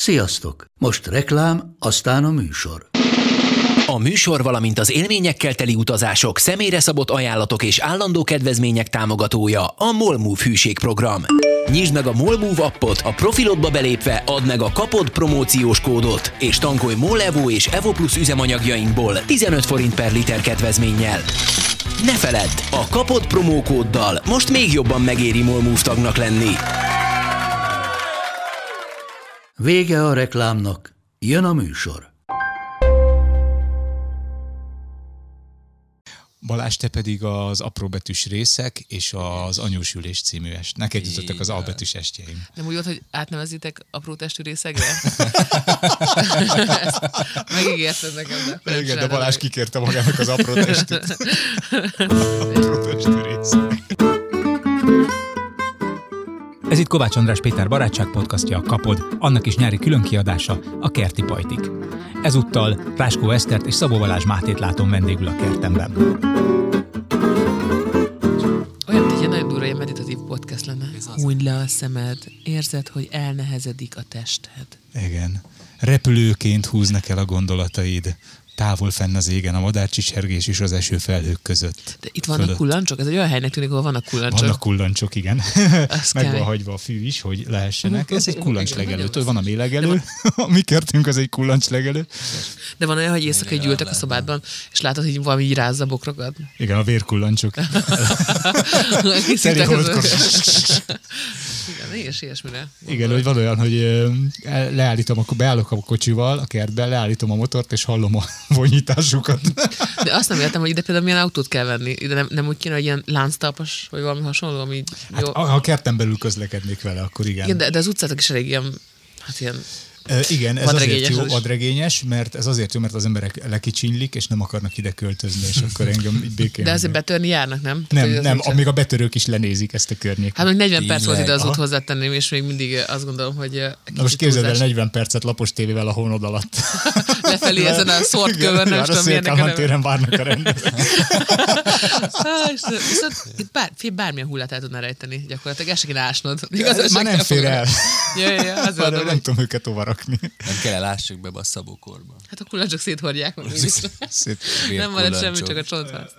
Sziasztok! Most reklám, aztán a műsor. A műsor, valamint az élményekkel teli utazások, személyre szabott ajánlatok és állandó kedvezmények támogatója a Molmove hűségprogram. Nyisd meg a Molmove appot, a profilodba belépve add meg a kapod promóciós kódot, és tankolj Molevo és Evo Plus üzemanyagjainkból 15 forint per liter kedvezménnyel. Ne feledd, a kapod promókóddal most még jobban megéri Molmove tagnak lenni. Vége a reklámnak, jön a műsor. Balázs, te pedig az apróbetűs részek és az anyósülés című est. Neked jutottak az albetűs estjeim. Nem úgy volt, hogy átnevezitek apró testű részegre? Megígérted nekem, de nem Igen, de Balázs meg. kikérte magának az apró testűt. apró testű részek. Ez itt Kovács András Péter barátság podcastja a Kapod, annak is nyári különkiadása, a Kerti Pajtik. Ezúttal Ráskó Esztert és Szabó Balázs Mátét látom vendégül a kertemben. Olyan, mint egy ilyen nagyon durva, ilyen meditatív podcast lenne. Húny le a szemed, érzed, hogy elnehezedik a tested. Igen. Repülőként húznak el a gondolataid. Távol fenn az égen a madárcsicsergés és az eső felhők között. De itt vannak Fölött. kullancsok? Ez egy olyan helynek tűnik, ahol vannak kullancsok. Vannak kullancsok, igen. Az Meg van kemény. hagyva a fű is, hogy lehessenek. Ez egy kullancslegelő. Tudod, van a mélegelő. A mi kertünk az egy kullancslegelő. De van olyan, hogy éjszaka így ültek a szobádban, és látod, hogy valami így rázza bokrokat. Igen, a vérkullancsok. Teli. Igen, és ilyesmire. Igen, hogy van olyan, hogy leállítom, akkor beállok a kocsival a kertbe, leállítom a motort, és hallom a vonyításukat. De azt nem értem, hogy ide például milyen autót kell venni. Ide nem, nem úgy kéne, hogy ilyen lánctalpas, vagy valami hasonló, ami Hát, jó. ha a kerten belül közlekednék vele, akkor igen. Igen, de, de az utcátok is elég ilyen, hát ilyen Igen, ez azért jó, az vadregényes, mert ez azért jó, mert az emberek lekicsinylik, és nem akarnak ide költözni, és akkor engem így békén. De azért betörni járnak, nem? Tehát, nem, az nem, amíg a betörők is lenézik ezt a környéket. Hát még 40 perc volt ide az út hozzátenném, és még mindig azt gondolom, hogy Na most képzeld el túlzás. 40 percet lapos tévével a hónod alatt. Lefelé ezen a szort kövön, nem tudom, Szélkámán neve. téren várnak a rendőrök. Viszont itt bár, fél, bármilyen hullát el tudná rejteni, gyakorlatilag el se kéne ásnod. Igazán Már nem fér el. Ja, ja, ja, az Már van, nem tudom őket hova rakni. Nem kell lássuk be a szabókorba. Hát a kullancsok széthordják meg. Szét. Nem marad semmi, csak a csontváz.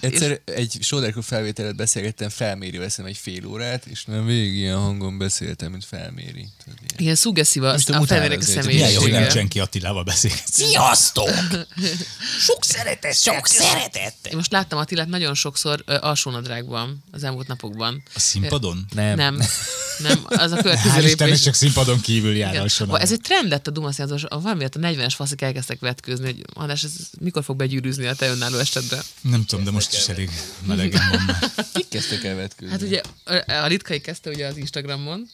Egyszer egy Soderkó felvételet beszélgettem, felméri veszem egy fél órát, és nem végig ilyen hangon beszéltem, mint felméri. Tudod, ilyen. Igen, szuggeszív a, a felmérek a azért, Milyen jó, hogy nem személyisége. Csenki Attilával beszélgetsz. Sziasztok! Sok szeretet! Sok szeretet! Én most láttam Attilát nagyon sokszor alsónadrágban az elmúlt napokban. A színpadon? Nem. Nem, nem, az a Hál' következő Istennek lépés. csak színpadon kívül jár Igen. Egy trend lett a Dumaszínházban, valamiért a 40-es faszik elkezdtek vetkőzni, hogy András, ez mikor fog begyűrűzni a te önálló estedre? Nem tudom, de most is elég melegen van már. Kik kezdtek el vetkőzni? Hát ugye a Litkai kezdte ugye az Instagramon,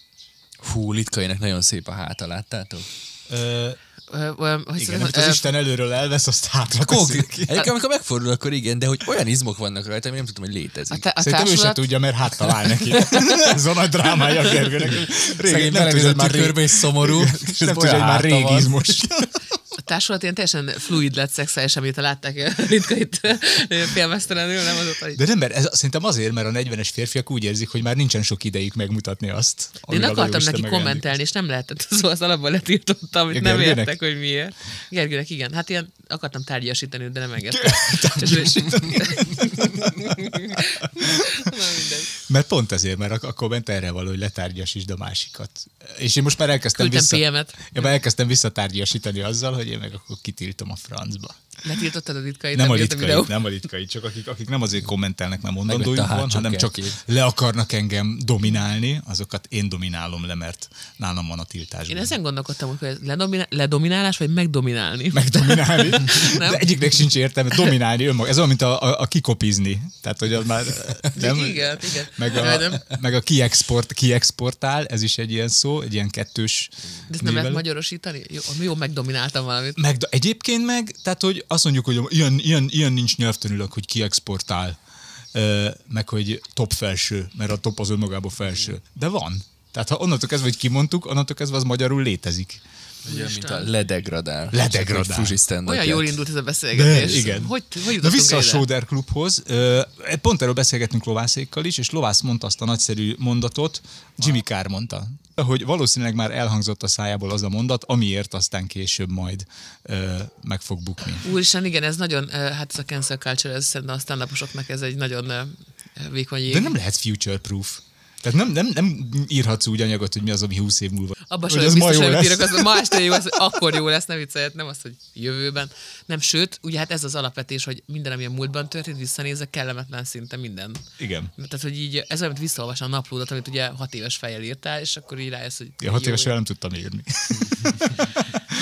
Hú, Litkainak nagyon szép a háta, láttátok? Ö, ö, ö, hogy igen, amit ö, az Isten előről elvesz, azt hátra neki. Egyébként, amikor megfordul, akkor igen, de hogy olyan izmok vannak rajta, ami nem tudtam, hogy létezik. a, te, a Szerintem ő se társulat, tudja, mert hát talál neki. Ez a nagy drámája a Gergőnek. Szegény belenézett már tükörbe, és szomorú, És nem tudja, hogy már régi izmos. társulat ilyen teljesen fluid lett szexuális, amit látták a Litkait félmeztelenül, nem azóta, hogy De nem, mert ez szerintem azért, mert a 40-es férfiak úgy érzik, hogy már nincsen sok idejük megmutatni azt. Én akartam neki megajándékoz. kommentelni, és nem lehetett, szóval az alapban letiltottam, amit Ja, nem Gergőnek? értek, hogy miért. Gergőnek, igen. Hát ilyen akartam tárgyasítani, de nem engedtem. Mert pont ezért, mert a, a komment erre való, hogy letárgyasítsd a másikat. És én most már elkezdtem Küldtem vissza... PM-et. Ja, már elkezdtem visszatárgyasítani azzal, hogy én meg akkor kitiltom a francba. Letiltottad a litkait, Nem a jött litkai, videó. nem a litkai, csak akik, akik nem azért kommentelnek, mert mondandójuk a van, hanem csak kertjét. le akarnak engem dominálni, azokat én dominálom le, mert nálam van a tiltás. Én ezen gondolkodtam, hogy ez ledomina- ledominálás, vagy megdominálni. megdominálni. Nem? De egyiknek sincs értelme, dominálni önmag. Ez olyan, mint a, a, a kikopizni. Tehát, hogy az már nem... Igen, igen. Meg a, nem- meg a kiexport, kiexportál, ez is egy ilyen szó, egy ilyen kettős De ezt nem lehet magyarosítani? Jó, jó megdomináltam valamit. Meg, de egyébként meg, tehát, hogy azt mondjuk, hogy ilyen, ilyen, ilyen nincs nyelvtanilag, hogy kiexportál, ö, meg hogy top felső, mert a top az önmagában felső. De van. Tehát ha onnantól kezdve, hogy kimondtuk, onnantól kezdve az magyarul létezik. Olyan, mint a ledegradál. Ledegradál. Olyan jól indult ez a beszélgetés. De, igen. Hogy, hogy Na jutottunk vissza a ide? Soder klubhoz. Pont erről beszélgettünk Lovászékkal is, és Lovász mondta azt a nagyszerű mondatot, Jimmy Carr mondta. Hogy valószínűleg már elhangzott a szájából az a mondat, amiért aztán később majd ö, meg fog bukni. Úristen, igen, ez nagyon, hát ez a cancel culture, ez szerintem a stand ez egy nagyon vékony jég. De nem lehet future proof. Tehát nem, nem, nem írhatsz úgy anyagot, hogy mi az, ami 20 év múlva. Abba hogy sem biztos, jó hogy lesz. írok, az ma este jó lesz, akkor jó lesz, ne vicceljet, nem az, hogy jövőben. Nem, sőt, ugye hát ez az alapvetés, hogy minden, ami a múltban történt, visszanézek, kellemetlen szinte minden. Igen. Tehát, hogy így ez olyan, mint visszaolvasni a naplódat, amit ugye hat éves fejjel írtál, és akkor így rájössz, hogy Ja, hat jó, évesen nem tudtam írni.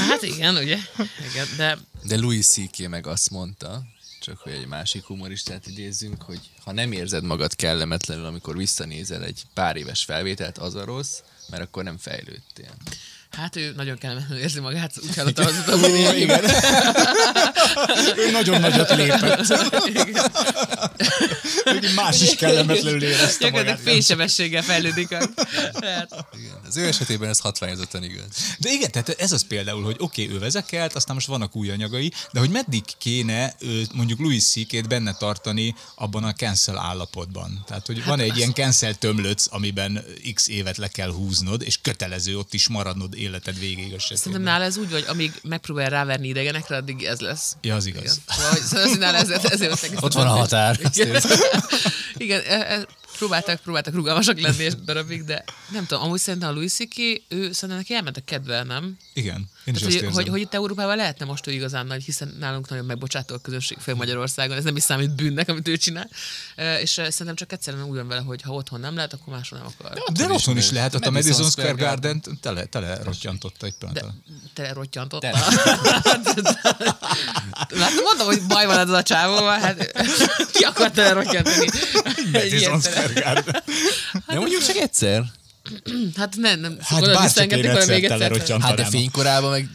Hát igen, ugye? Igen, de De Louis C.K. meg azt mondta, csak hogy egy másik humoristát idézzünk, hogy ha nem érzed magad kellemetlenül, amikor visszanézel egy pár éves felvételt, az a rossz, mert akkor nem fejlődtél. Hát ő nagyon kellemetlenül érzi magát, úgy hallottam az utóbbi Igen. ő nagyon nagyot lépett. Úgy más is kellemetlenül érezte Gyakorlatilag fénysebességgel fejlődik. A... Hát, Igen. Az ő esetében ez hatványozottan igaz. De igen, tehát ez az például, hogy oké, okay, ő vezekelt, aztán most vannak új anyagai, de hogy meddig kéne mondjuk Louis c benne tartani abban a cancel állapotban. Tehát, hogy van egy ilyen cancel tömlöc, amiben x évet le kell húznod, és kötelező ott is maradnod életed végéig a Szerintem sötétben. nála ez úgy, hogy amíg megpróbál ráverni idegenekre, addig ez lesz. Ja, az igaz. Igen. Szóval, hogy- szóval az nála ezért, ezért ott, van a határ. Igen, Igen e, e, próbáltak, próbáltak rugalmasak lenni és darabig, de nem tudom, amúgy szerintem a Louis C.K. ő szerintem neki elment a kedve, nem? Igen, én is Tehát, azt hogy, hogy, hogy, itt Európában lehetne most ő igazán nagy, hiszen nálunk nagyon megbocsátó a közönség, főleg Magyarországon, ez nem is számít bűnnek, amit ő csinál. És szerintem csak egyszerűen úgy van vele, hogy ha otthon nem lehet, akkor máshol nem akar. de is otthon is nő. lehet, ott a Madison Square Garden tele, tele rottyantotta egy De pillanatra. Tele. Látod, mondom, hogy baj van ez a csávóval, hát ki akart tele rottyantani? Madison Square Garden. De mondjuk csak egyszer. Hát nem, nem. Hát bárcsak én egyszer egyszer. Hát de fénykorában meg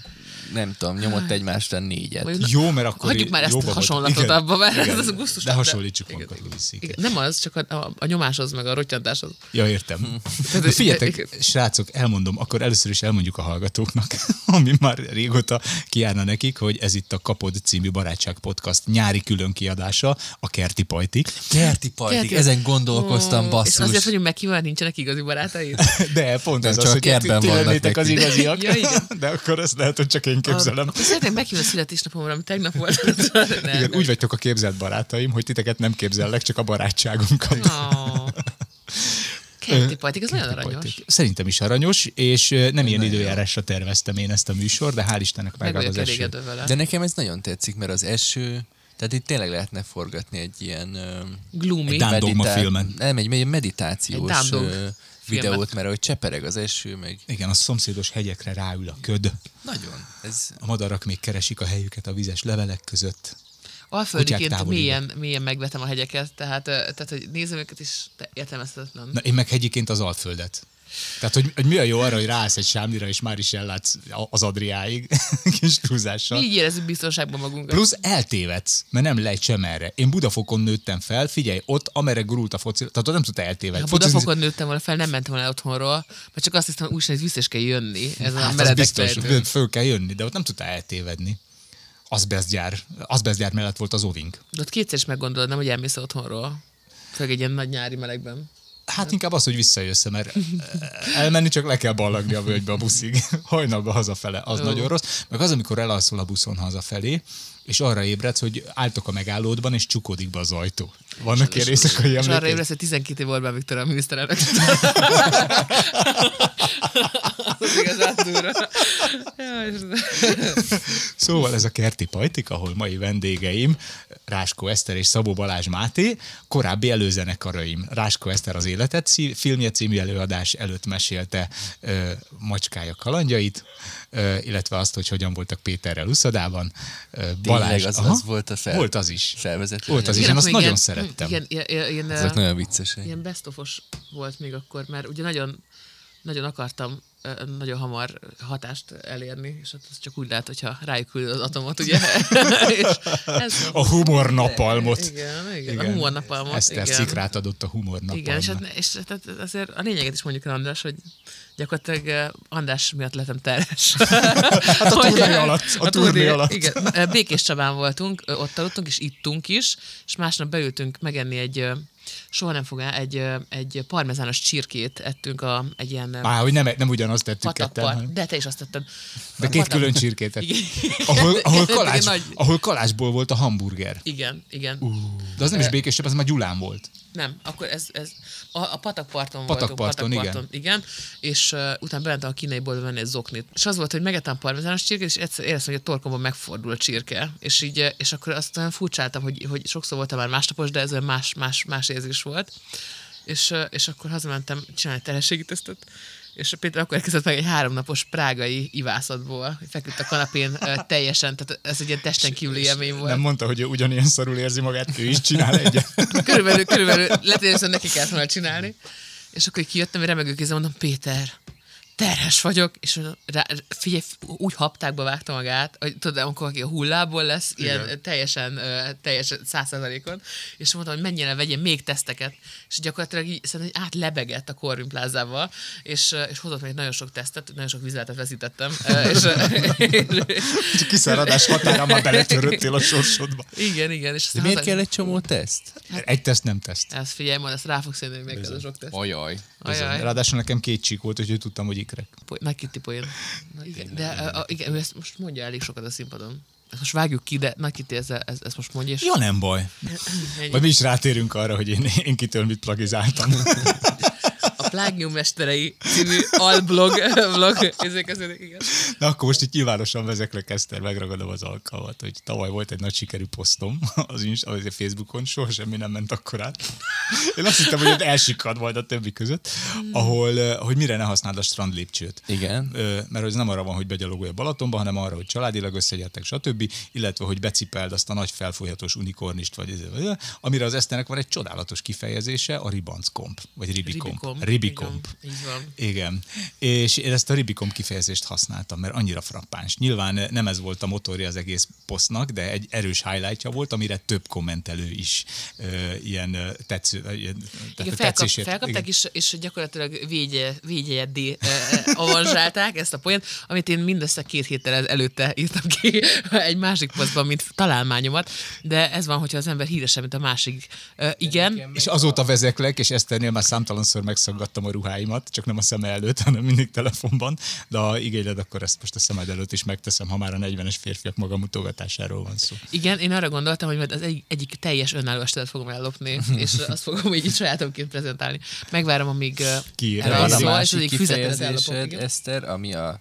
nem tudom, nyomott egymásra négyet. Vagy- Jó, mert akkor Hagyjuk már ezt a hasonlatot Igen. abba, mert Igen. ez a gusztus. De hasonlítsuk magunkat Louis nem az, csak a, a, a nyomáshoz, meg a rottyantáshoz. Ja, értem. Tehát, De figyeljetek, srácok, elmondom, akkor először is elmondjuk a hallgatóknak, ami már régóta kiárna nekik, hogy ez itt a Kapod című barátság podcast nyári külön kiadása, a Kerti Pajtik. Kerti pajtik, Kerti- ezen gondolkoztam, Ó, basszus. És azért vagyunk meghívva, nincsenek igazi barátaid? De pont ez csak az, a hogy kertben ti vannak lennétek az igaziak, Ja, igen. de akkor ezt lehet, hogy csak én képzelem. Akkor szeretném meghívni a születésnapomra, ami tegnap volt. nem, Igen, nem. úgy vagytok a képzelt barátaim, hogy titeket nem képzellek, csak a barátságunkat. Ó. Kerti pajtik, ez nagyon aranyos. Pajtik. Szerintem is aranyos, és nem ilyen időjárásra terveztem én ezt a műsor, de hál' Istennek Meg megvan az eső. vele. De nekem ez nagyon tetszik, mert az eső, tehát itt tényleg lehetne forgatni egy ilyen... Gloomy. Egy dogma filmen. Nem, egy, egy meditációs Egy videót, mert hogy csepereg az eső, meg Igen, a szomszédos hegyekre ráül a köd. nagyon. Ez, A madarak még keresik a helyüket a vizes levelek között. Alföldiként mélyen, mélyen megvetem a hegyeket, tehát, tehát hogy nézem őket is te- értelmezhetetlen. Na, én meg hegyiként az Alföldet. Tehát, hogy, hogy mi a jó arra, hogy ráállsz egy sámlira, és már is ellátsz az Adriáig, kis túlzással. Mi így érezzük biztonságban magunkat. Plusz eltévedsz, mert nem lejt sem erre. Én Budafokon nőttem fel, figyelj, ott amerre gurult a foci, tehát ott nem tudta eltévedni. Ha Budafokon nőttem volna fel, nem mentem volna otthonról, mert csak azt hiszem, hogy úgyis vissza is kell jönni. Ez a hát az meredek biztos, fejtő. föl kell jönni, de ott nem tudta eltévedni. Azbesztgyár, azbesztgyár mellett volt az ovink. De ott kétszer is meggondolod, nem, hogy elmész otthonról. Főleg egy ilyen nagy nyári melegben. Hát inkább az, hogy visszajössz, mert elmenni csak le kell ballagni a völgybe a buszig. Hajnalba hazafele, az Jó. nagyon rossz. Meg az, amikor elalszol a buszon hazafelé, és arra ébredsz, hogy álltok a megállódban, és csukódik be az ajtó. Vannak ilyen éjszakai És arra ébredsz, hogy 12 év Orbán Viktor a miniszterelnök. az igazán durva. Jaj, Istenem. Szóval ez a Kerti Pajtik, ahol mai vendégeim Ráskó Eszter és Szabó Balázs Máté, korábbi előzenekaraim. Ráskó Eszter az életet filmje című előadás előtt mesélte ö, macskája kalandjait, ö, illetve azt, hogy hogyan voltak Péterrel Uszadában. Ö, Balázs, az- aha, az volt a fel- Volt az is. felvezető Volt az is, anyag. én azt nagyon ilyen- szerettem. Igen, ilyen, ilyen, ezek nagyon viccesek. ilyen bestofos volt még akkor, mert ugye nagyon, nagyon akartam nagyon hamar hatást elérni, és hát ez csak úgy lehet, hogyha rájuk küldöd az atomot, ugye? és ez A humor napalmot. Igen, igen, a humor napalmot. Eszter igen. szikrát adott a humor napalmnak. Igen, és, hát, és hát azért a lényeget is mondjuk el, András, hogy gyakorlatilag eh, András miatt lettem terhes. hát a turné alatt, a turné alatt. Igen, eh, Békés Csabán voltunk, ott aludtunk, és ittunk is, és másnap beültünk megenni egy, soha nem el, egy, egy parmezános csirkét ettünk a, egy ilyen Á, hogy nem, nem ugyanazt tettük ketten, hanem- De te is azt tetted. de két külön csirkét. Igen. Ahol, ahol, kalács, ahol kalácsból volt a hamburger. Igen, igen. De az nem is békésebb, az már Gyulán volt. Nem, akkor ez, ez a, a patakparton Patakparton, voltunk. Patakparton, igen. És uh, utána bementem a kínai boltba venni egy zoknit. És az volt, hogy megettem parmezános csirkét, és egyszer éreztem, hogy a torkomban megfordul a csirke. És így, és akkor azt olyan furcsáltam, hogy, hogy sokszor voltam már másnapos, de ez olyan más, más, más érzés volt. És, eh, és akkor hazamentem csinálni terhességi És Péter akkor érkezett meg egy háromnapos prágai ivászatból, hogy feküdt a kanapén teljesen, tehát ez egy ilyen testen kívüli élmény volt. Nem mondta, hogy ő ugyanilyen szarul érzi magát, ő is csinál egyet. körülbelül, körülbelül lehet, hogy neki kellett volna csinálni. És akkor kijöttem, remegő kézzel mondom, Péter, terhes vagyok, és rá, figyelj, úgy haptákba vágta magát, hogy tudod, amikor aki a hullából lesz, ilyen Igen. teljesen, ö, teljesen százszerzalékon, és mondtam, hogy menjen el, vegyen még teszteket, és gyakorlatilag így szerintem hogy átlebegett a Corvin plázával, és, és hozott még nagyon sok tesztet, nagyon sok vizeletet veszítettem, és, és, Kiszáradás határán már beletöröttél a sorsodba. igen, igen, és De miért haza- kell egy csomó teszt? Egy teszt nem teszt. Ezt figyelj, majd ezt rá fogsz jönni, hogy még ez a sok teszt. Ajaj. Ajaj. Ráadásul nekem két csík volt, úgyhogy tudtam, hogy ikrek. Po- Nagy Kitty poén. Na, igen, de a, igen, ő ezt most mondja elég sokat a színpadon. Ezt most vágjuk ki, de Nagy Kitty ezt, ezt, ezt most mondja, és Ja, nem baj. Majd mi is rátérünk arra, hogy én, én kitől mit plagizáltam. a Plágium mesterei című alblog vlog, ezek között, igen. Na akkor most itt nyilvánosan vezeklek, Eszter, megragadom az alkalmat, hogy tavaly volt egy nagy sikerű posztom az, az a Facebookon, soha semmi nem ment akkor át. Én azt hittem, hogy ott elsikad majd a többi között, ahol, eh, hogy mire ne használd a strand lépcsőt. Igen. Mert ez nem arra van, hogy begyalogolj a Balatonba, hanem arra, hogy családilag összegyertek, stb. Illetve, hogy becipeld azt a nagy felfolyhatós unikornist, vagy, ez- vagy amire az Eszternek van egy csodálatos kifejezése, a ribanckomp, vagy ribikomp. Ribikomp. Ribikomp. Igen, így van. Igen. És én ezt a Ribikom kifejezést használtam, mert annyira frappáns. Nyilván nem ez volt a motorja az egész posztnak, de egy erős highlightja volt, amire több kommentelő is ö, ilyen tetsző, ilyen, Igen, felkap, tetszésért- felkapták, igen. és, és gyakorlatilag végye, végjeddé avanzsálták ezt a poént, amit én mindössze két héttel el- előtte írtam ki egy másik posztban, mint találmányomat, de ez van, hogyha az ember híresebb, mint a másik. Ö, Igen, És azóta vezeklek, és Eszternél már számtalanszor megszaggattam a ruháimat, csak nem a szeme előtt, hanem mindig telefonban, de ha igényled, akkor ezt most a szemed előtt is megteszem, ha már a 40-es férfiak magamutogatásáról van szó. Igen, én arra gondoltam, hogy majd az egy, egyik teljes önálló estet fogom ellopni, és azt fogom így sajátomként prezentálni. Megvárom, amíg Ki- erre Van a az másik kifejezésed. Eszter, ami a,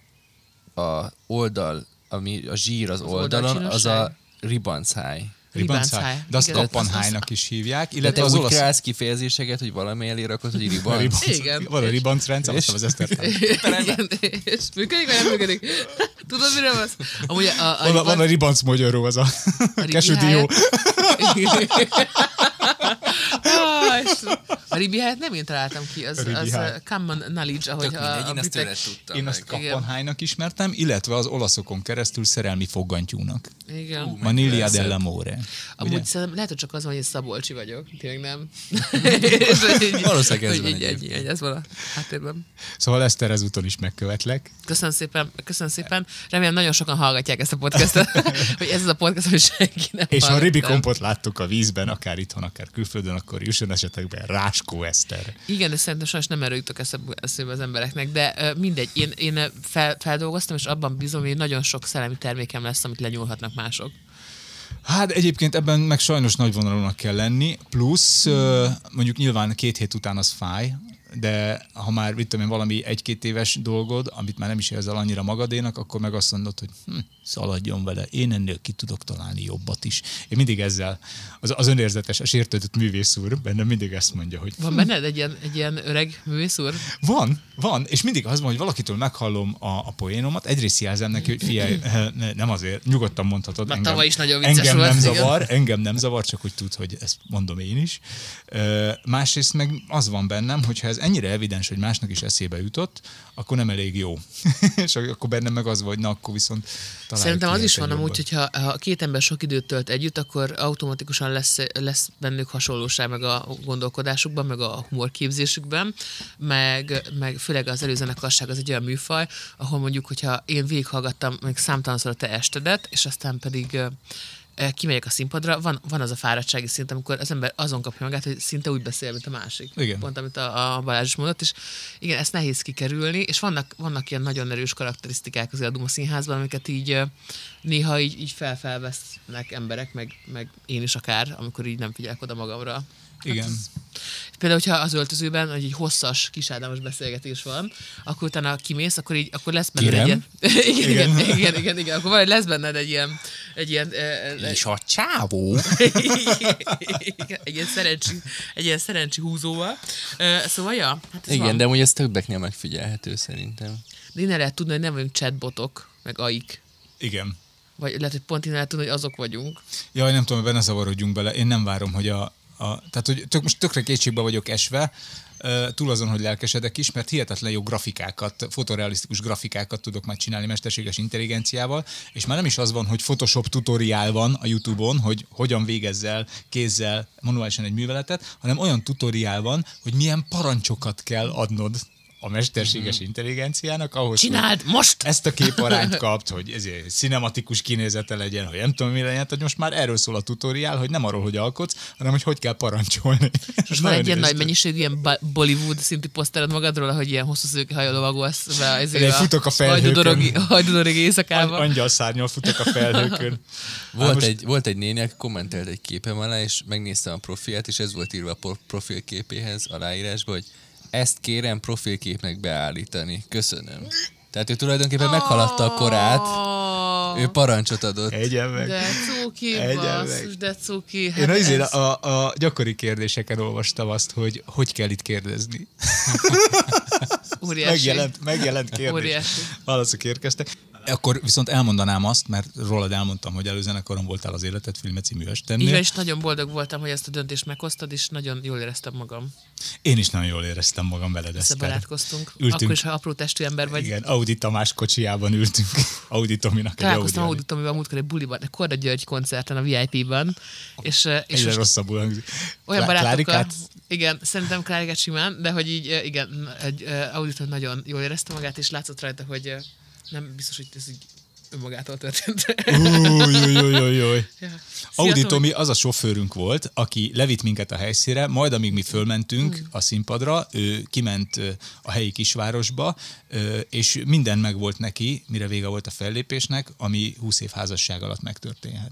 a oldal, ami a zsír az, oldalon, az a ribancháj. Ribancháj. De azt Igen. kappanhájnak is hívják, illetve az úgy olasz... kreálsz kifejezéseket, hogy valami elé rakod, hogy A ribanc. ribanc, Igen. Van a ribanc rendszer, azt az Eszter Igen, és működik, vagy nem működik? Tudod, mire van? Amúgy a, a, van, a, van a ribanc magyaró, az a ribi kesüdió. A ribi helyet nem én találtam ki, az, A az háj. uh, common knowledge, ahogy Tök a, mindegy, a én tőled tudtam Én meg. azt kappanhájnak ismertem, illetve az olaszokon keresztül szerelmi foggantyúnak. Igen. Ú, Maniglia persze. dell'amore. Amúgy szerintem lehet, hogy csak az van, hogy én Szabolcsi vagyok. Tényleg nem. És Valószínűleg ez van ennyi, ennyi, ez van a háttérben. Szóval Eszter ezúton is megkövetlek. Köszönöm szépen, köszönöm szépen. Remélem nagyon sokan hallgatják ezt a podcastot, hogy ez az a podcast, hogy senki nem És ha hallgatta. Ribikompot láttuk a vízben, akár itthon, akár külföldön, akkor jusson esetekben Ráskó Eszter. Igen, de szerintem sajnos nem erről jutok eszembe az embereknek, de mindegy, én, én fel, feldolgoztam, és abban bízom, hogy nagyon sok szellemi termékem lesz, amit lenyúlhatnak mások. Hát egyébként ebben meg sajnos nagyvonalúnak kell lenni, plusz mondjuk nyilván két hét után az fáj, de ha már mit tudom én, valami egy-két éves dolgod, amit már nem is érzel annyira magadénak, akkor meg azt mondod, hogy hm, szaladjon vele, én ennél ki tudok találni jobbat is. Én mindig ezzel, az, az önérzetes, a sértődött művész úr bennem mindig ezt mondja, hogy Van benned egy ilyen, egy ilyen öreg művész úr? Van, van, és mindig az van, hogy valakitől meghallom a, a poénomat, egyrészt jelzem neki, hogy figyelj, ne- nem azért, nyugodtan mondhatod. Na, tavaly is nagyon vicces engem volt, nem igen. zavar, engem nem zavar, csak hogy tud, hogy ezt mondom én is. Ö, Másrészt meg az van bennem, hogyha ez ennyire evidens, hogy másnak is eszébe jutott, akkor nem elég jó. és akkor bennem meg az van, hogy na, akkor viszont Szerintem az is van amúgy, hogyha ha két ember sok időt tölt együtt, akkor automatikusan lesz, lesz bennük hasonlóság meg a gondolkodásukban, meg a humorképzésükben, meg, meg főleg az előzenekarság az egy olyan műfaj, ahol mondjuk, hogyha én végighallgattam meg számtalanszor a te estedet, és aztán pedig kimegyek a színpadra, van, van az a fáradtsági szint, amikor az ember azon kapja magát, hogy szinte úgy beszél, mint a másik. Igen. Pont amit a, a Balázs is mondott, és igen, ezt nehéz kikerülni, és vannak, vannak ilyen nagyon erős karakterisztikák az a Duma Színházban, amiket így eh, néha így, így felfelvesznek emberek, meg, meg én is akár, amikor így nem figyelek oda magamra. Igen. Például, hogyha az öltözőben hogy egy hosszas, kisádámos beszélgetés van, akkor utána kimész, akkor így akkor lesz benned Kérem? egy ilyen... igen, igen, igen, igen, igen, igen, akkor valahogy lesz benned egy ilyen... Egy ilyen, eh, És a csávó. Igen, egy ilyen szerencsi, egy ilyen szerencsi húzóval. Ö, Szóval, ja, hát ez Igen, van. de amúgy ez többeknél megfigyelhető szerintem. de innen lehet tudni, hogy nem vagyunk chatbotok, meg aik. Igen. Vagy lehet, hogy pont innen lehet tudni, hogy azok vagyunk. Jaj, nem tudom, benne zavarodjunk bele. Én nem várom, hogy a... a tehát, hogy tök, most tökre kétségbe vagyok esve, túl azon, hogy lelkesedek is, mert hihetetlen jó grafikákat, fotorealisztikus grafikákat tudok már csinálni mesterséges intelligenciával, és már nem is az van, hogy Photoshop tutoriál van a YouTube-on, hogy hogyan végezzel kézzel manuálisan egy műveletet, hanem olyan tutoriál van, hogy milyen parancsokat kell adnod a mesterséges intelligenciának ahhoz, hogy Csináld most! ezt a képarányt kapt, hogy ezért cinematikus kinézete legyen, hogy nem tudom mi legyen, tehát most már erről szól a tutoriál, hogy nem arról, hogy alkotsz, hanem hogy hogy kell parancsolni. És van egy ilyen nagy mennyiségű ilyen Bollywood szintű posztered magadról, hogy ilyen hosszú szőke hajjal lovagolsz be ezért Én futok a felhőkön. hajdudorogi, hajdudorogi éjszakába. Angyal szárnyal futok a felhőkön. Volt, most- egy, volt egy néni, aki kommentelt egy képem alá, és megnéztem a profilját, és ez volt írva a pro- profilképéhez, aláírásba, hogy ezt kérem profilképnek beállítani. Köszönöm. Tehát ő tulajdonképpen meghaladta a korát, ő parancsot adott. Egyen meg. De cuki, Egyen basszus, meg. de cuki. Hát Én az ez- a, a gyakori kérdéseken olvastam azt, hogy hogy kell itt kérdezni. Óriási. Megjelent, megjelent kérdés. Óriási. Válaszok érkeztek. Akkor viszont elmondanám azt, mert rólad elmondtam, hogy előzenekaron voltál az Életet filme című estemnél. van, és nagyon boldog voltam, hogy ezt a döntést meghoztad, és nagyon jól éreztem magam. Én is nagyon jól éreztem magam veled, Eszter. Összebarátkoztunk. Ültünk. Akkor is, ha apró testű ember vagy. Igen, Audi Tamás kocsijában ültünk. Audi Tominak egy Találkoztam Audi. Audi Tomival múltkor egy buliban, egy Korda György koncerten a VIP-ban, és, és Egyre rosszabbul hangzik. olyan barátokkal, Klárikát? igen, szerintem Klárikát simán, de hogy így, igen, egy Audit nagyon jól érezte magát, és látszott rajta, hogy nem biztos, hogy ez így önmagától történt. Új, új, új, új, új. Ja. Audi Tomi. Az a sofőrünk volt, aki levitt minket a helyszínre, majd amíg mi fölmentünk Hmm. a színpadra, ő kiment a helyi kisvárosba, és minden megvolt neki, mire vége volt a fellépésnek, ami 20 év házasság alatt megtörténhet.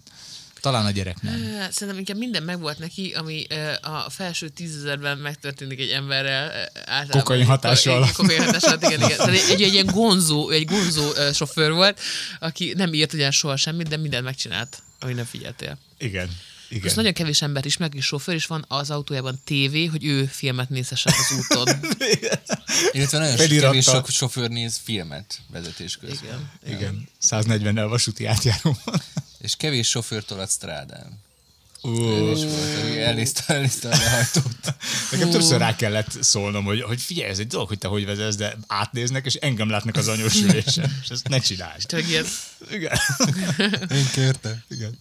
Talán a gyerek nem. Szerintem inkább minden megvolt neki, ami a felső tízezerben megtörténik egy emberrel. Kokain igen, alatt. Kokain hatása alatt, igen, igen. Tehát egy, egy, egy ilyen gonzó, egy gonzó sofőr volt, aki nem írt ugyan soha semmit, de mindent megcsinált, ami nem figyeltél. Igen. Igen. És nagyon kevés ember is, meg is sofőr, és van az autójában tévé, hogy ő filmet nézhessen az úton. Illetve nagyon Felirattal. kevés sok sofőr néz filmet vezetés közben. Igen. Igen. 140-nel vasúti átjáró. És kevés sofőr tolat strádán. Ó, És volt, aki elnézte, elnézte a lehajtót. nekem többször rá kellett szólnom, hogy, hogy figyelj, ez egy dolog, hogy te hogy vezetsz, de átnéznek, és engem látnak az anyósülésen. És ezt ne csináld. Tényleg ilyen, Igen. Én kértem. Igen.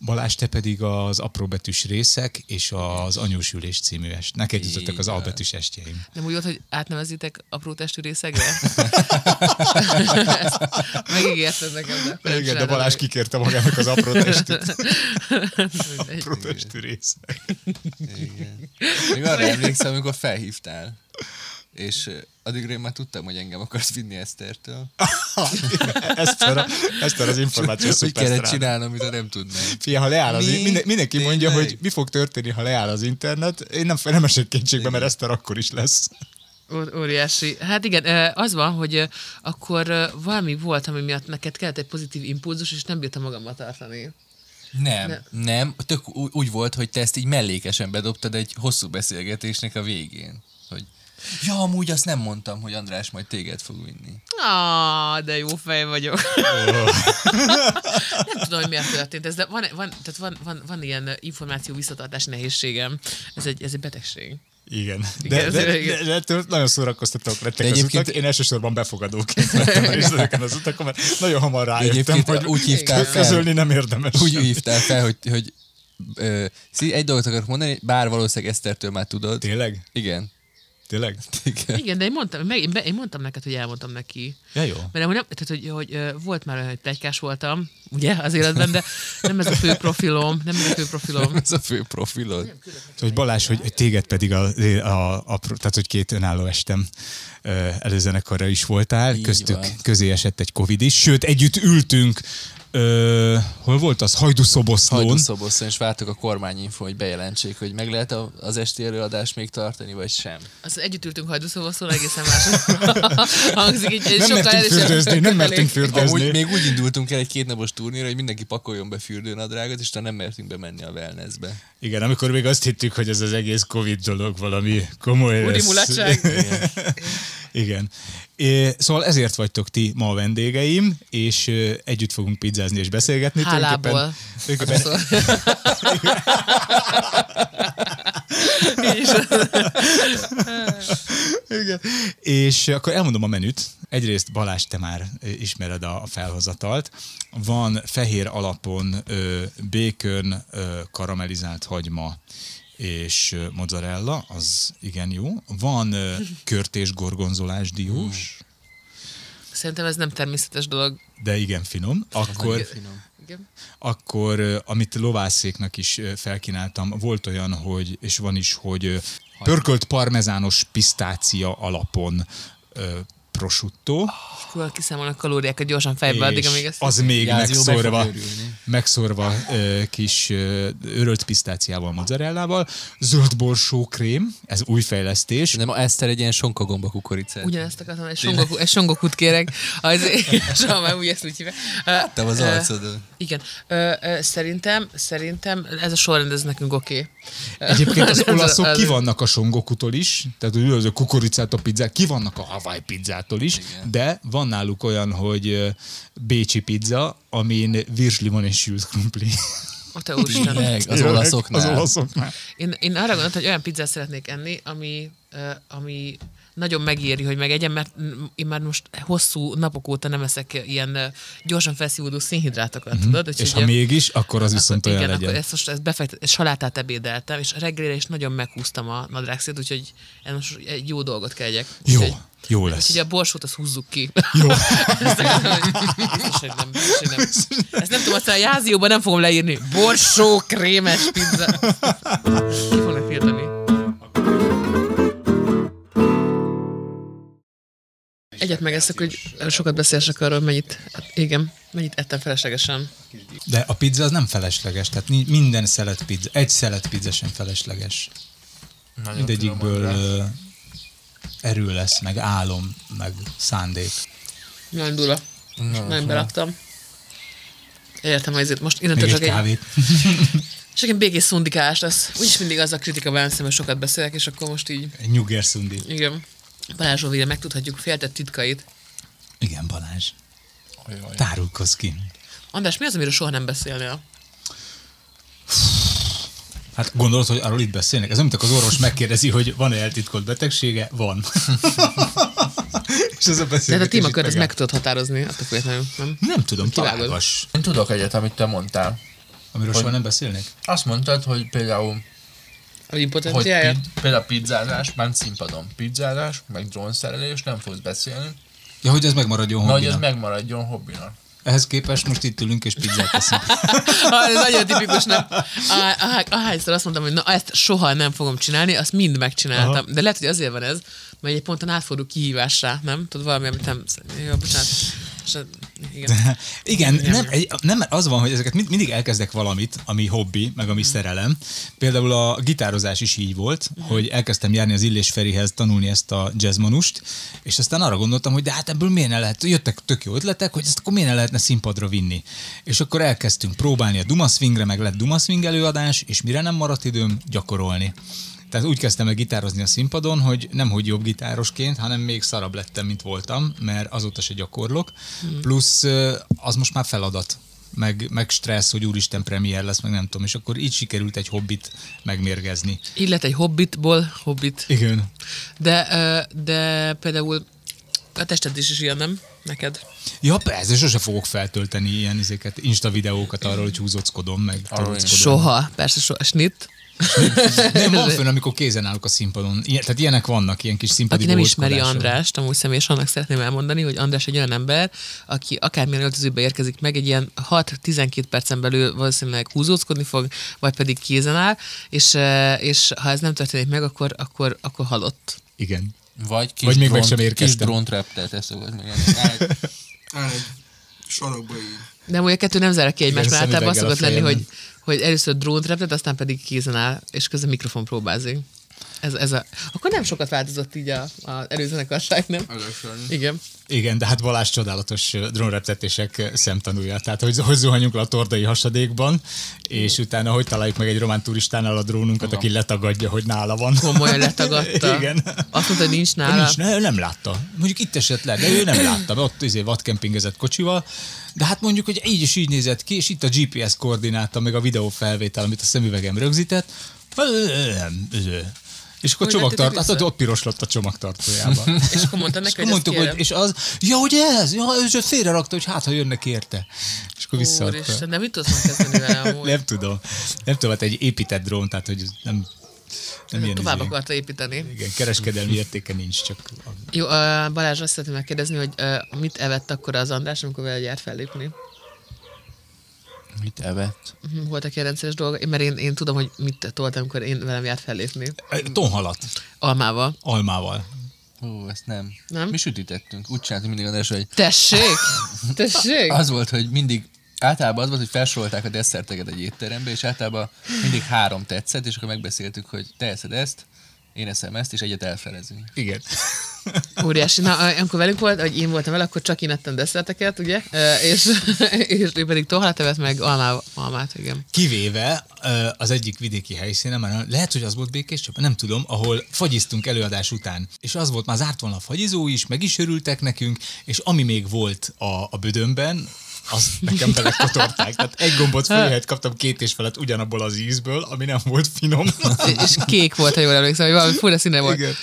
Balázs, te pedig az apróbetűs részek és az anyósülés című est. Neked jutottak az albetűs estjeim. nem úgy volt, hogy átnevezitek apró testű részegre? Ezt Megígérted nekem, de Igen, de csináltam Balázs kikérte magának az apró testűt. Apró testű részek. Igen. Még arra emlékszem, amikor felhívtál. És addigra én már tudtam, hogy engem akarsz vinni Esztertől. Eszter, Eszter az információ Hogy kellett csinálnom, amit nem tudnám. Fia, ha leáll az, Mi? minden, mindenki mondja, Tényleg? hogy mi fog történni, ha leáll az internet. Én nem, nem esek kétségbe, mert Eszter akkor is lesz. Ó- Óriási. Hát igen, az van, hogy akkor valami volt, ami miatt neked kellett egy pozitív impulzus, és nem bírtam magammal tartani. Nem, Ne. nem. Tök úgy volt, hogy te ezt így mellékesen bedobtad egy hosszú beszélgetésnek a végén. Ja, amúgy azt nem mondtam, hogy András majd téged fog vinni. Ah, de jó fej vagyok. nem tudom, hogy miért történt ez, de van, van, tehát van, van, van ilyen információ visszatartási nehézségem. Ez egy, ez egy betegség. Igen. De, de, de, de ettől nagyon szórakoztatók lettek De az utak. Én elsősorban befogadóként vettem részt ezeken az utakon, mert nagyon hamar rájöttem, egyébként hogy úgy hívtál fel- közölni nem érdemes. Úgy hívtál fel, hogy, hogy ö, egy dolgot akarok mondani, bár valószínűleg Esztertől már tudod. Tényleg? Igen. Tényleg? Igen, de én mondtam, meg, én, be, én mondtam neked, hogy elmondtam neki. Ja, jó. Mert amúgy nem, tehát, hogy, hogy volt már olyan, hogy plegykás voltam, ugye, az életben, de nem ez a fő profilom, nem ez a fő profilom. Ez a fő profilod. Hogy Balázs, hogy hogy téged pedig a, a, a, tehát hogy két önálló estem előzenekarra is voltál, Így köztük van. közé esett egy Covid is, sőt együtt ültünk, ö, hol volt az? Hajdúszoboszlón. Hajdúszoboszon, és vártuk a kormányinfo, hogy bejelentsék, hogy meg lehet a- az esti előadást még tartani, vagy sem. Az együtt ültünk hajdúszóval, egészen más hangzik így, Nem sokkal mertünk fürdőzni, nem mertünk fürdőzni. Amúgy még úgy indultunk el egy kétnapos turnéra, hogy mindenki pakoljon be fürdőnadrágot, és nem mertünk bemenni a wellnessbe. Igen, amikor még azt hittük, hogy ez az egész Covid dolog valami komoly Úri lesz. mulatság. Igen. É, szóval ezért vagytok ti ma a vendégeim, és ö, együtt fogunk pizzázni és beszélgetni. Hálából. Tulajdonképpen-. Igen. És akkor elmondom a menüt. Egyrészt Balázs, te már ismered a a felhozatalt. Van fehér alapon ö, bacon, ö, karamellizált hagyma és mozzarella, az igen jó. Van körtés gorgonzolás diós, Szerintem ez nem természetes dolog. de igen finom. Akkor, Igen. akkor amit lovászéknak is felkínáltam, volt olyan, hogy, és van is, hogy pörkölt parmezános pisztácia alapon prosciutto, És akkor kiszámolnak kalóriákat gyorsan fejbe, addig, amíg ezt... az még Jázió meg megszórva, kis örölt pisztáciával, mozzarellával, zöld borsó krém, ez új fejlesztés. Nem, Eszter egy ilyen sonkagomba kukoricát. Ugyanezt akartam, egy, songoku, egy songokut kérek. Az, soha már úgy ezt úgy hívják. Te az arcodon. Igen. Ö, ö, szerintem, szerintem ez a sorrend, ez nekünk oké. Okay. Egyébként az olaszok ki vannak a songokutól is, tehát hogy az a kukoricát a pizzát, ki vannak a Hawaii pizzától is, Igen. de van náluk olyan, hogy bécsi pizza, amin virslimon és sült krumpli. A te úristen. Az olaszoknál. Az olaszoknál. Én, én arra gondoltam, hogy olyan pizzát szeretnék enni, ami, ami nagyon megéri, hogy megegyem, mert én már most hosszú napok óta nem eszek ilyen gyorsan felszívódó szénhidrátokat, mm-hmm. tudod? És Úgyhogy, ha mégis, akkor az viszont olyan igen, legyen. akkor ezt most ezt befektet, salátát ebédeltem, és reggelire is nagyon meghúztam a nadrágszét, úgyhogy most egy jó dolgot kell egyek. Jó, Úgyhogy- jó lesz. Úgyhogy a borsót azt húzzuk ki. Jó. Ezt biztos, hogy nem, biztos, hogy nem. Ezt nem tudom, aztán a jázióban nem fogom leírni. Borsó, krémes pizza. Ki fognak tiltani? Egyet megeszek, hogy sokat beszélsek arról, mennyit, hát igen, mennyit ettem feleslegesen. De a pizza az nem felesleges, tehát minden szelet pizza, egy szelet pizza sem felesleges. Mindegyikből ö, erő lesz, meg álom, meg szándék. Nagyon durva. Nagyon beraktam. Értem, hogy ezért most innentől egy csak egy, kávét. csak egy békés szundikás lesz. Úgyis mindig az a kritika velem szemben sokat beszélek, és akkor most így, Egy nyugger szundi. igen. Balázs Zsóvire megtudhatjuk féltett titkait. Igen, Balázs. Tárulkozz ki. András, mi az, amiről soha nem beszélnél? Hát gondolod, hogy arról itt beszélnek? Ez nem, mint az orvos megkérdezi, hogy van-e eltitkolt betegsége? Van. És ez a Tehát a témakört ezt meg tudod határozni, attól függetlenül, nem? Nem tudom, találgass. Én tudok egyet, amit te mondtál. Amiről soha nem beszélnek? Azt mondtad, hogy például, A hogy impotenciája? pid, például pizzázás, már színpadon pizzázás, meg drónszerelés, nem fogsz beszélni, Ja, hogy ez megmaradjon na, hogy ez hobbinak. megmaradjon hobbinak. Ehhez képest most itt ülünk és pizzát teszünk. Ah, ez nagyon tipikus, nem? Ah, ah, Ahányszor azt mondtam, hogy na ezt soha nem fogom csinálni, azt mind megcsináltam. Aha. De lehet, hogy azért van ez, mert egy ponton átfordul kihívássá, nem? Tudod, valami, amit nem... Jó, bocsánat. És, igen. Igen, nem, nem, az van, hogy ezeket mind, mindig elkezdek valamit, ami hobbi, meg ami szerelem. Például a gitározás is így volt, hogy elkezdtem járni az Illés Ferihez tanulni ezt a jazzmanust, és aztán arra gondoltam, hogy de hát ebből miért ne lehet, jöttek tök jó ötletek, hogy ezt akkor miért ne lehetne színpadra vinni. És akkor elkezdtünk próbálni a Duma Swingre, meg lett Duma Swing előadás, és mire nem maradt időm, gyakorolni. Tehát úgy kezdtem el gitározni a színpadon, hogy nem hogy jobb gitárosként, hanem még szarabb lettem, mint voltam, mert azóta se gyakorlok. Plusz ö, az most már feladat, meg, meg stressz, hogy úristen premier lesz, meg nem tudom, és akkor így sikerült egy hobbit megmérgezni. Így lett egy hobbitból hobbit. Igen. De, de például a tested is is ilyen, nem? Neked? Ja, persze, sose fogok feltölteni ilyen izéket, Insta videókat arról, hogy húzockodom, meg torockodom. Soha. Persze soha. Snit? Nem, van fönn, amikor kézen állok a színpadon. Ilyen, tehát ilyenek vannak, ilyen kis színpadi Aki nem ismeri. Andrást, amúgy személyes annak szeretném elmondani, hogy András egy olyan ember, aki akármilyen öltözőbe érkezik meg, egy ilyen 6-12 percen belül valószínűleg húzózkodni fog, vagy pedig kézen áll, és, eh, és ha ez nem történik meg, akkor, akkor, akkor halott. Igen. Vagy kis, Vagy még meg drón, sem kis érkeztem. drón trap, tehát ezt szokott meg. Sarokba így. De amúgy a kettő nem zárja ki egymást, mert általában szokott lenni, hogy, hogy először drónt reptet, aztán pedig kézen áll, és közben mikrofon próbázik. Ez, ez a... Akkor nem sokat változott így a, a előzenekarság, nem? Igen. Igen, de hát Balázs csodálatos drónreptetések szemtanúja. Tehát, hogy, hogy zuhanjunk le a tordai hasadékban, és utána hogy találjuk meg egy román turistánál a drónunkat, aki letagadja, hogy nála van. Komolyan letagadta. Igen. Azt mondta, nincs nála. Nincs, ne, ő nem látta. Mondjuk itt esett le, de ő nem látta, mert ott izé vadkempingezett kocsival. De hát mondjuk, hogy így is így nézett ki, és itt a GPS koordináta, meg a videófelvétel, amit a szemüvegem rögzített. Nem. És akkor csomagtart, hát ott piros lett a csomagtartójában. És akkor mondta neki, hogy mondtuk, hogy, és az, ja, hogy ez, ja, ő félre rakta, hogy hát, ha jönnek érte. És akkor visszaadta. Úristen, de mit tudsz kezdeni vele amúgy? Nem tudom. Nem tudom, hát egy épített drón, tehát hogy nem, nem ilyen Tovább izé. akarta építeni. Igen, kereskedelmi értéke nincs, csak Jó, Balázs azt szeretném megkérdezni, hogy mit evett akkor az András, amikor vele járt fellépni? Mit evett? Mhm, Voltak ilyen rendszeres dolgok? Mert én, én tudom, hogy mit toltam, amikor én velem járt fellépni. tonhalat, Almával. almával. Ó, ezt nem. Nem? Mi sütítettünk. Úgy csináltunk mindig András, hogy Tessék! Tessék! az volt, hogy mindig Általában az volt, hogy felsorolták a desszerteket egy étterembe, és általában mindig három tetszett, és akkor megbeszéltük, hogy te eszed ezt, én eszem ezt, és egyet elfelezünk. Igen. Óriási. Na, amikor velünk volt, vagy én voltam vele, akkor csak én ettem desszerteket, ugye? És, és ő pedig evett meg almá, almát, igen. Kivéve az egyik vidéki helyszínen, már lehet, hogy az volt Békés Csaba, nem tudom, ahol fagyiztunk előadás után. És az volt, már zárt volna a fagyizó is, meg is örültek nekünk, és ami még volt a, a bödönben, azt nekem belekotorták. Tehát egy gombot följöhet, kaptam két és felett ugyanabból az ízből, ami nem volt finom. És kék volt, ha jól emlékszem, hogy valami fura színe volt. Igen.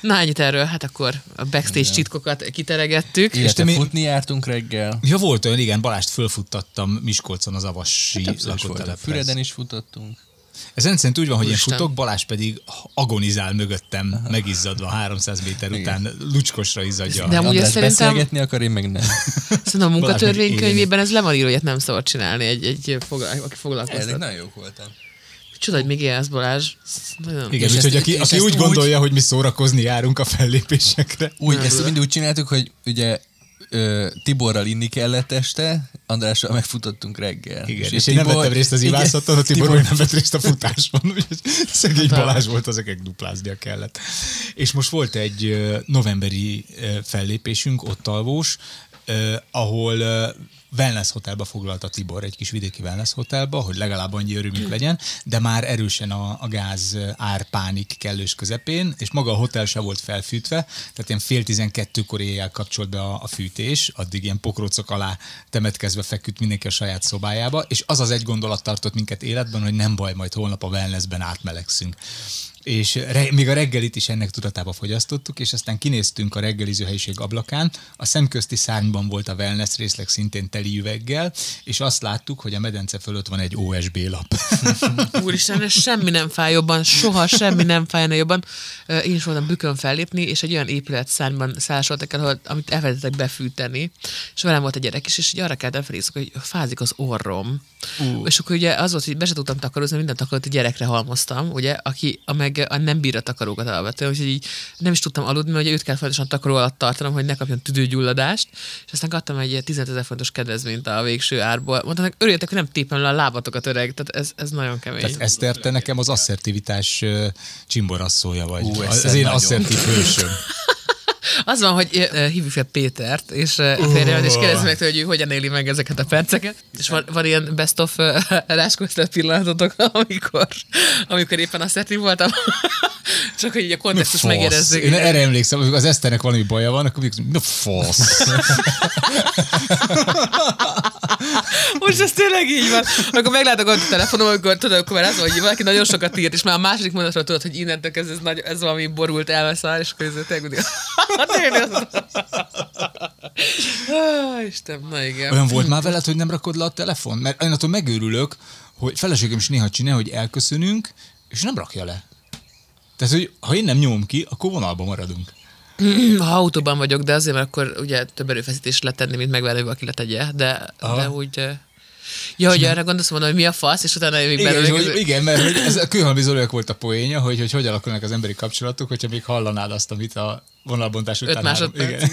Na, ennyit erről. Hát akkor a backstage csitkokat kiteregettük. Illetve te mi- futni jártunk reggel. Ja, volt olyan, igen, Balást fölfuttattam Miskolcon az avassi. A lakótelepre. Füreden is futottunk. Ez rendszerint úgy van, hogy én Úristen. futok, Balázs pedig agonizál mögöttem, megizzadva 300 méter után, lucskosra izzadja. De amúgy ezt szerintem, beszélgetni akar, én meg nem. szerintem a munkatörvénykönyvében ez le van írva, hogy nem szabad csinálni egy, egy foglal, aki Ezek foglalkoztat. nagyon jók voltam. Csoda, hogy még élsz, Balázs. Nagyon... Igen, úgyhogy aki, aki úgy úgy- gondolja, hogy mi szórakozni járunk a fellépésekre. Úgy, ezt mindig úgy csináltuk, hogy ugye ö, Tiborral inni kellett este, Andrással megfutottunk reggel. Igen, és, én nem vettem részt az ivászaton, a Tibor meg nem vett részt a futáson, úgyhogy szegény Balázs volt az, akik dupláznia kellett. És most volt egy novemberi fellépésünk, ott alvós, ahol wellness hotelba foglalt a Tibor, egy kis vidéki wellness hotelba, hogy legalább annyi örömünk legyen, de már erősen a, a gáz árpánik kellős közepén, és maga a hotel se volt felfűtve, tehát ilyen fél tizenkettőkor éjjel kapcsolt be a, a fűtés, addig ilyen pokrócok alá temetkezve feküdt mindenki a saját szobájába, és az az egy gondolat tartott minket életben, hogy nem baj, majd holnap a wellnessben átmelegszünk. És re, még a reggelit is ennek tudatába fogyasztottuk, és aztán kinéztünk a reggeliző helyiség ablakán, a szemközti szárnyban volt a wellness részleg szintén teli üveggel, és azt láttuk, hogy a medence fölött van egy OSB lap. Úristen, ez semmi nem fáj jobban, soha semmi nem fájna jobban. Én is voltam bükön fellépni, és egy olyan épület szárnyban szállásoltak el, amit elfelejtettek befűteni, és velem volt egy gyerek is, és így arra kellett elfelejteni, hogy fázik az orrom. Uh. És akkor ugye az volt, hogy be se tudtam takarózni, mindent takarót a gyerekre halmoztam, ugye, aki a meg a nem bír a takarókat alapvetően, úgyhogy így nem is tudtam aludni, mert ugye őt kell folyamatosan takaró alatt tartanom, hogy ne kapjon tüdőgyulladást, és aztán kaptam egy 15 ezer fontos kedvezményt a végső árból. Mondtam, hogy örüljetek, hogy nem tépem le a lábatokat öreg, tehát ez, ez nagyon kemény. Tehát Eszter, te nekem az asszertivitás csimborasszója vagy. Ú, az, én asszertív hősöm. Az van, hogy uh, hívjuk fel Pétert, és uh, férjel, és kérdezzük meg tőle, hogy ő hogyan éli meg ezeket a perceket. És van, van ilyen best of ráskóztat pillanatotok, amikor, amikor éppen asszertív voltam. Csak hogy így a kontextus megérezzük. Én erre emlékszem, amikor az Eszternek valami baja van, akkor még mi a fasz? Most ez tényleg így van. Akkor meglátok ott a telefonom, amikor tudod, akkor már az hogy valaki nagyon sokat írt, és már a második mondatról tudod, hogy innentől kezdve ez, nagy, ez valami borult elveszár, és akkor ez tényleg tényleg az. Ah, Isten, na igen. Olyan volt már veled, hogy nem rakod le a telefon? Mert én attól megőrülök, hogy feleségem is néha csinál, hogy elköszönünk, és nem rakja le. Tehát, hogy ha én nem nyomom ki, akkor vonalban maradunk. Ha autóban vagyok, de azért, mert akkor ugye több erőfeszítés letenni, mint megvárni, hogy valaki letegye, de, de úgy... Ja, hogy arra gondolsz mondani, hogy mi a fasz, és utána még Igen, belőle... hogy, igen, mert hogy ez a Kőhalmi Zoliak volt a poénja, hogy, hogy hogy alakulnak az emberi kapcsolatok, hogyha még hallanád azt, amit a vonalbontás után... Öt három- Igen.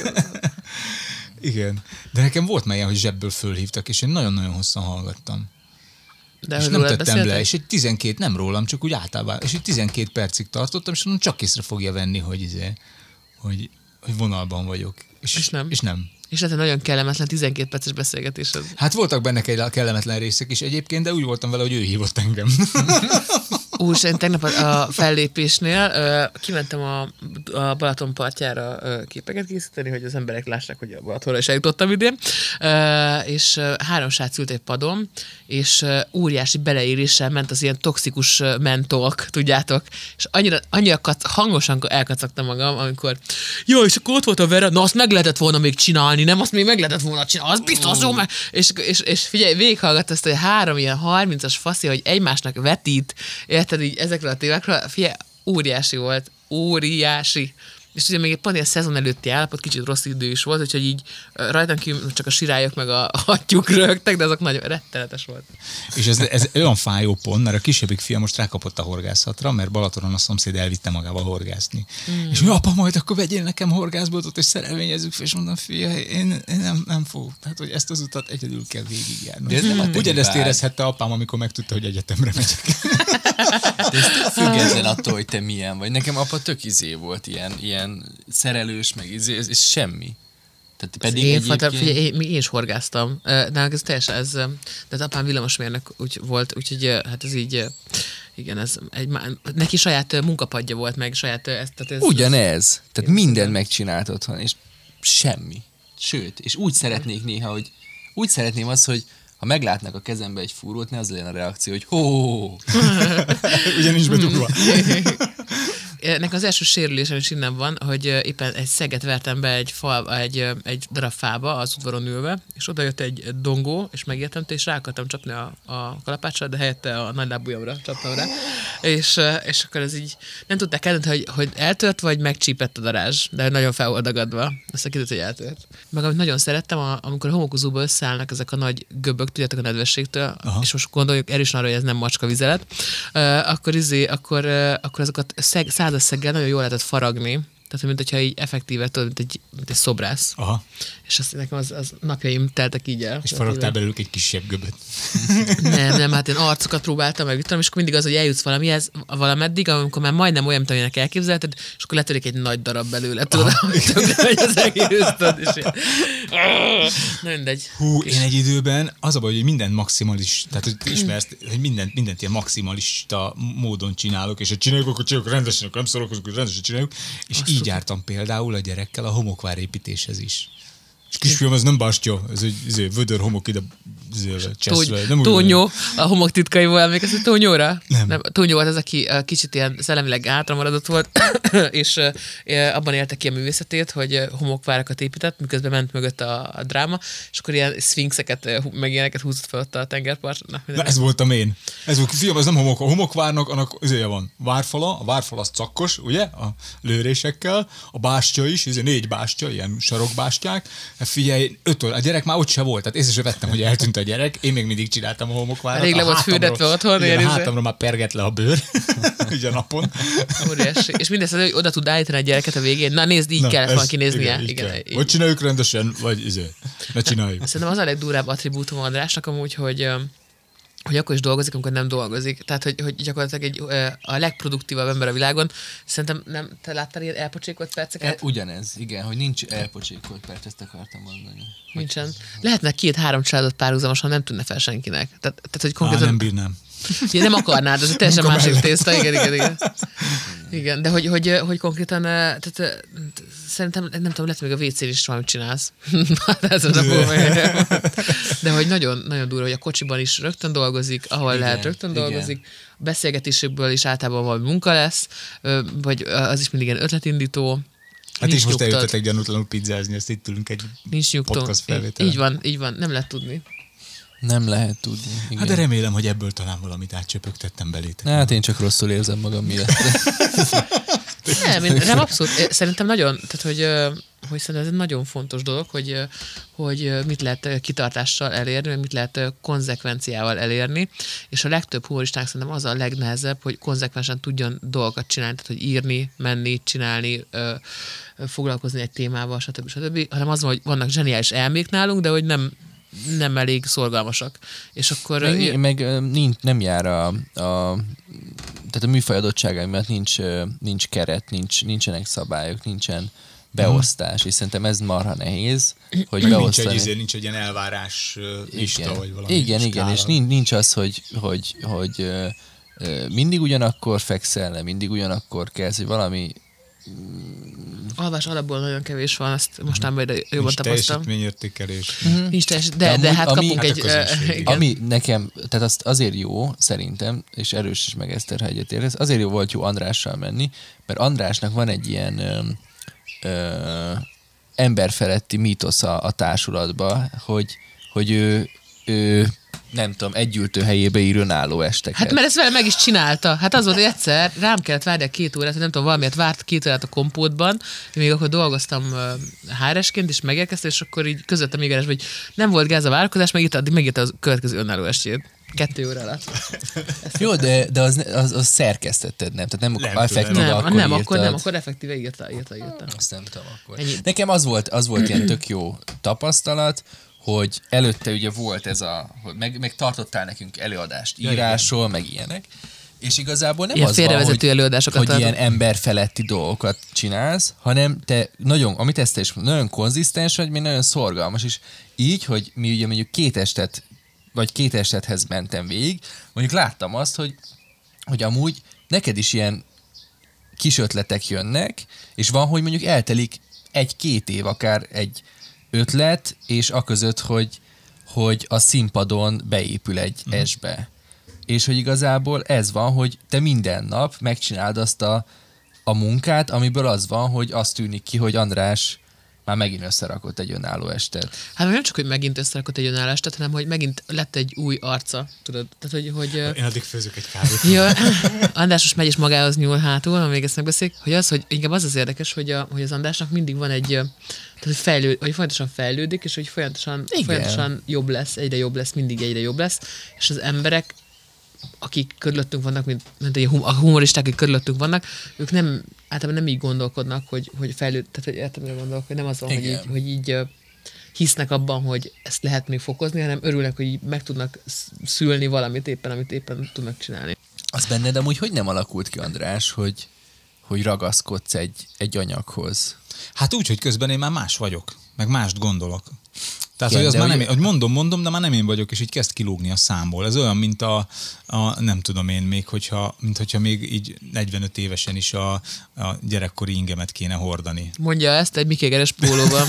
igen. De nekem volt már ilyen, hogy zsebből fölhívtak, és én nagyon-nagyon hosszan hallgattam. De és nem tettem le, beszéltek? és egy 12, nem rólam, csak úgy általában, és egy 12 percig tartottam, és mondom, csak észre fogja venni, hogy, izé, hogy, hogy vonalban vagyok. És, És nem. És nem. És hogy nagyon kellemetlen 12 perces beszélgetés az. Hát voltak benne kell- kellemetlen részek is egyébként, de úgy voltam vele, hogy ő hívott engem. Úr, én tegnap a, fellépésnél kimentem a, a Balaton partjára képeket készíteni, hogy az emberek lássák, hogy a Balatonra is eljutottam idén, és három srác ült egy padon, és óriási beleéréssel ment az ilyen toxikus mentolk, tudjátok, és annyira, annyira kac, hangosan elkacagtam magam, amikor jó, és akkor ott volt a Vera, na azt meg lehetett volna még csinálni, nem? Azt még meg lehetett volna csinálni, az biztos jó, és, és, és figyelj, végighallgatta ezt, hogy három ilyen 30-as faszi, hogy egymásnak vetít, érted így ezekről a témákról, figyelj, óriási volt, óriási. És ugye még pont ilyen szezon előtti állapot, kicsit rossz idő is volt, úgyhogy így rajtam kívül csak a sirályok meg a hattyúk rögtek, de azok nagyon rettenetes volt. És ez, ez olyan fájó pont, mert a kisebbik fia most rákapott a horgászatra, mert Balatonon a szomszéd elvitte magával horgászni. Mm. És mi apa, majd akkor vegyél nekem horgászboltot, és szerelményezzük fel, és mondom, fia, én, én nem, nem fogok. Tehát, hogy ezt az utat egyedül kell végigjárni. De ez Ugyanezt érezhette apám, amikor megtudta, hogy egyetemre megyek. De ez független attól, hogy te milyen vagy. Nekem apa tök izé volt, ilyen, ilyen szerelős, meg izé, ez, ez semmi. Tehát pedig én, egyébként... fata, figyelj, én, én is horgáztam. De ez teljesen, ez, az apám villamosmérnök úgy volt, úgyhogy hát ez így, igen, ez egy, neki saját munkapadja volt, meg saját, ez, tehát ez, Ugyanez. Tehát mindent megcsinált otthon, és semmi. Sőt, és úgy szeretnék néha, hogy úgy szeretném azt, hogy ha meglátnak a kezembe egy fúrót, ne az legyen a reakció, hogy hó, Ugyanis bedugva. Nekem az első sérülésem is innen van, hogy éppen egy szeget vertem be egy, fal, egy, egy darab fába az udvaron ülve, és oda jött egy dongó, és megértemte, és rá akartam csapni a, a kalapáccsal, de helyette a nagy lábujjamra csaptam rá. És, és akkor ez így nem tudták eldönteni, hogy, hogy eltört, vagy megcsípett a darázs, de nagyon fel volt dagadva. Aztán kiderült, hogy eltört. Meg amit nagyon szerettem, a, amikor a homokozóba összeállnak ezek a nagy göbök, tudjátok a nedvességtől, Aha. és most gondoljuk erősen arra, hogy ez nem macska vizelet, uh, akkor, izé, akkor, uh, akkor azokat szeg, százas szeggel nagyon jól lehetett faragni, tehát, mint hogyha így effektíve, tudod, mint egy, mint egy szobrász. Aha. És azt nekem az, az napjaim teltek így el. És faragtál belőlük egy kisebb göböt. Nem, nem, hát én arcokat próbáltam meg, tudom, és akkor mindig az, hogy eljutsz valamihez, valameddig, amikor már majdnem olyan, mint amilyenek elképzelted, és akkor letörik egy nagy darab belőle, tudod, megy az egész, tudod, és ilyen, Na mindegy. Hú, én egy időben az a baj, hogy mindent maximalis, tehát hogy ismersz, hogy mindent, mindent ilyen maximalista módon csinálok, és ha csináljuk, akkor csináljuk rendesen, akkor nem szorok, akkor rendesen csináljuk. És így jártam például a gyerekkel a homokvár építéshez is. És kisfiam, ez nem bástya, ez egy izé, vödör homok ide izével, cseszve. Nem Tónyó, a homok titkaiból emlékeztek Tónyóra? Nem. nem. Tónyó volt az, aki uh, kicsit ilyen szellemileg hátramaradott volt, és uh, abban élte ki a művészetét, hogy homokvárakat épített, miközben ment mögött a, a dráma, és akkor ilyen szfinxeket, meg ilyeneket húzott fel ott a tengerparton. Na, Na ez voltam én. Ez volt, fiam, ez nem homok, a homokvárnak, annak izéje van. Várfala, a várfal az cakkos, ugye? A lőrésekkel, a bástya is, ez négy bástya, ilyen sarokbástyák. Hát figyelj, öt óra, a gyerek már ott se volt, tehát észre vettem, hogy eltűnt a gyerek, én még mindig csináltam a homokvárat. Rég le A volt fürdetve otthon, igen, a hátamra már perget le a bőr, ugye a napon. Óriási. És mindezt, hogy oda tud állítani a gyereket a végén. Na nézd, így Na, kellett volna kinéznie. Igen, Igen, kell. így. Vagy csináljuk rendesen, vagy izé, ne csináljuk. Szerintem az a legdurább attribútum Andrásnak amúgy, hogy hogy akkor is dolgozik, amikor nem dolgozik. Tehát, hogy, hogy gyakorlatilag egy, a legproduktívabb ember a világon. Szerintem nem, te láttál ilyen elpocsékolt E, perceket? ugyanez, igen, hogy nincs elpocsékolt perc, ezt akartam mondani. Nincsen. Lehetne két-három családot párhuzamosan, nem tűnne fel senkinek. Tehát, tehát hogy Á, konkrétan nem bírnám. Ja, nem akarnád, ez teljesen másik tészta, igen, igen, igen. Igen, de hogy, hogy, hogy konkrétan, eh, tehát eh, szerintem, nem tudom, lehet még a WC-n is valamit csinálsz. ez az a. De hogy nagyon, nagyon durva, hogy a kocsiban is rögtön dolgozik, ahol Igen, lehet rögtön igen. dolgozik, a beszélgetésekből is általában valami munka lesz, vagy az is mindig ilyen ötletindító. Hát Nincs is most nyugtad. eljöttetek gyanútlanul pizzázni, ezt itt ülünk egy Nincs podcast Így, felvételen. így van, így van, nem lehet tudni. Nem lehet tudni. Igen. Hát de remélem, hogy ebből talán valamit átcsöpögtettem belétek. Na, Hát én csak rosszul érzem magam miatt. Nem, én, nem abszolút. Szerintem nagyon, tehát hogy, hogy szerintem ez egy nagyon fontos dolog, hogy, hogy mit lehet kitartással elérni, mit lehet konzekvenciával elérni, és a legtöbb humoristának szerintem az a legnehezebb, hogy konzekvensen tudjon dolgokat csinálni, tehát hogy írni, menni, csinálni, foglalkozni egy témával, stb. stb. hanem az van, hogy vannak zseniális elmék nálunk, de hogy nem nem elég szorgalmasak. És akkor... Meg, meg ö, nincs, nem jár a, a tehát a műfaj adottságai miatt nincs, nincs keret, nincs, nincsenek szabályok, nincsen beosztás, és szerintem ez marha nehéz, hogy Nincs beosztani. egy, izé, nincs egy ilyen elvárás lista, igen, vagy valami igen, igen, és nincs, nincs az, hogy, hogy, hogy mindig ugyanakkor fekszel le, mindig ugyanakkor kezd, hogy valami alvás alapból nagyon kevés van, ezt mostanában ide jobban nincs tapasztaltam. teljesítményértékelés. Nincs teljes, de, amúgy- de hát ami- kapunk Hát egy... igen. Ami nekem, tehát azt azért jó, szerintem, és erős is meg Eszter, ha egyetértesz, azért jó volt jó Andrással menni, mert Andrásnak van egy ilyen ö, ö, emberfeletti mítosza a társulatba, hogy, hogy ő, ő nem tudom, együltő helyébe ír önálló esteket. Hát mert ezt vele meg is csinálta. Hát az volt, hogy egyszer rám kellett várni két órát, hogy nem tudom, valamiért várt két órát a kompótban, még akkor dolgoztam háresként, és megérkeztem, és akkor így közöttem még hogy nem volt gáz a várakozás, megírta, addig megírta a következő önálló estét. Kettő óra alatt. Jó, de, de az, az, az szerkesztetted, nem? Tehát nem, Nem effektíve. Nem, akkor nem, akkor nem, akkor effektíve írta, írta, írta. Azt nem tudom akkor. Ennyi. Nekem az volt, az volt ilyen tök jó tapasztalat, hogy előtte ugye volt ez a, hogy meg, meg tartottál nekünk előadást írásról, meg ilyenek, és igazából nem Ilyen az van, hogy, előadásokat hogy ilyen emberfeletti dolgokat csinálsz, hanem te nagyon, amit ezt is nagyon konzisztens vagy, még nagyon szorgalmas, és így, hogy mi ugye mondjuk két estet, vagy két estethez mentem végig, mondjuk láttam azt, hogy, hogy amúgy neked is ilyen kis ötletek jönnek, és van, hogy mondjuk eltelik egy-két év, akár egy ötlet, és aközött, hogy, hogy a színpadon beépül egy mm. esbe. És hogy igazából ez van, hogy te minden nap megcsináld azt a, a munkát, amiből az van, hogy azt tűnik ki, hogy András már megint összerakott egy önálló estet. Hát nem csak, hogy megint összerakott egy önállástat, hanem hogy megint lett egy új arca, tudod? Tehát, hogy, hogy Én addig főzök egy kávét. Ja, András most megy és magához nyúl hátul, ha még ezt megbeszéljük, hogy az, hogy inkább az az érdekes, hogy, a, hogy az Andrásnak mindig van egy, tehát hogy, fejlő, hogy folyamatosan fejlődik, és hogy folyamatosan, Igen. folyamatosan jobb lesz, egyre jobb lesz, mindig egyre jobb lesz, és az emberek, akik körülöttünk vannak, mint, mint a humoristák, akik körülöttünk vannak, ők nem, általában nem így gondolkodnak, hogy, hogy fejlőd, tehát hogy értem, mire gondolok, hogy nem az van, hogy így, Igen. hogy így hisznek abban, hogy ezt lehet még fokozni, hanem örülnek, hogy így meg tudnak sz- szülni valamit éppen, amit éppen tudnak csinálni. Az benned amúgy hogy nem alakult ki, András, hogy, hogy ragaszkodsz egy, egy anyaghoz? Hát úgy, hogy közben én már más vagyok, meg mást gondolok. Tehát, Igen, hogy az már nem hogy- mondom, mondom, de már nem én vagyok, és így kezd kilógni a számból. Ez olyan, mint a, a nem tudom én még, hogyha, mint hogyha még így 45 évesen is a, a gyerekkori ingemet kéne hordani. Mondja ezt egy Mikégeres pólóban.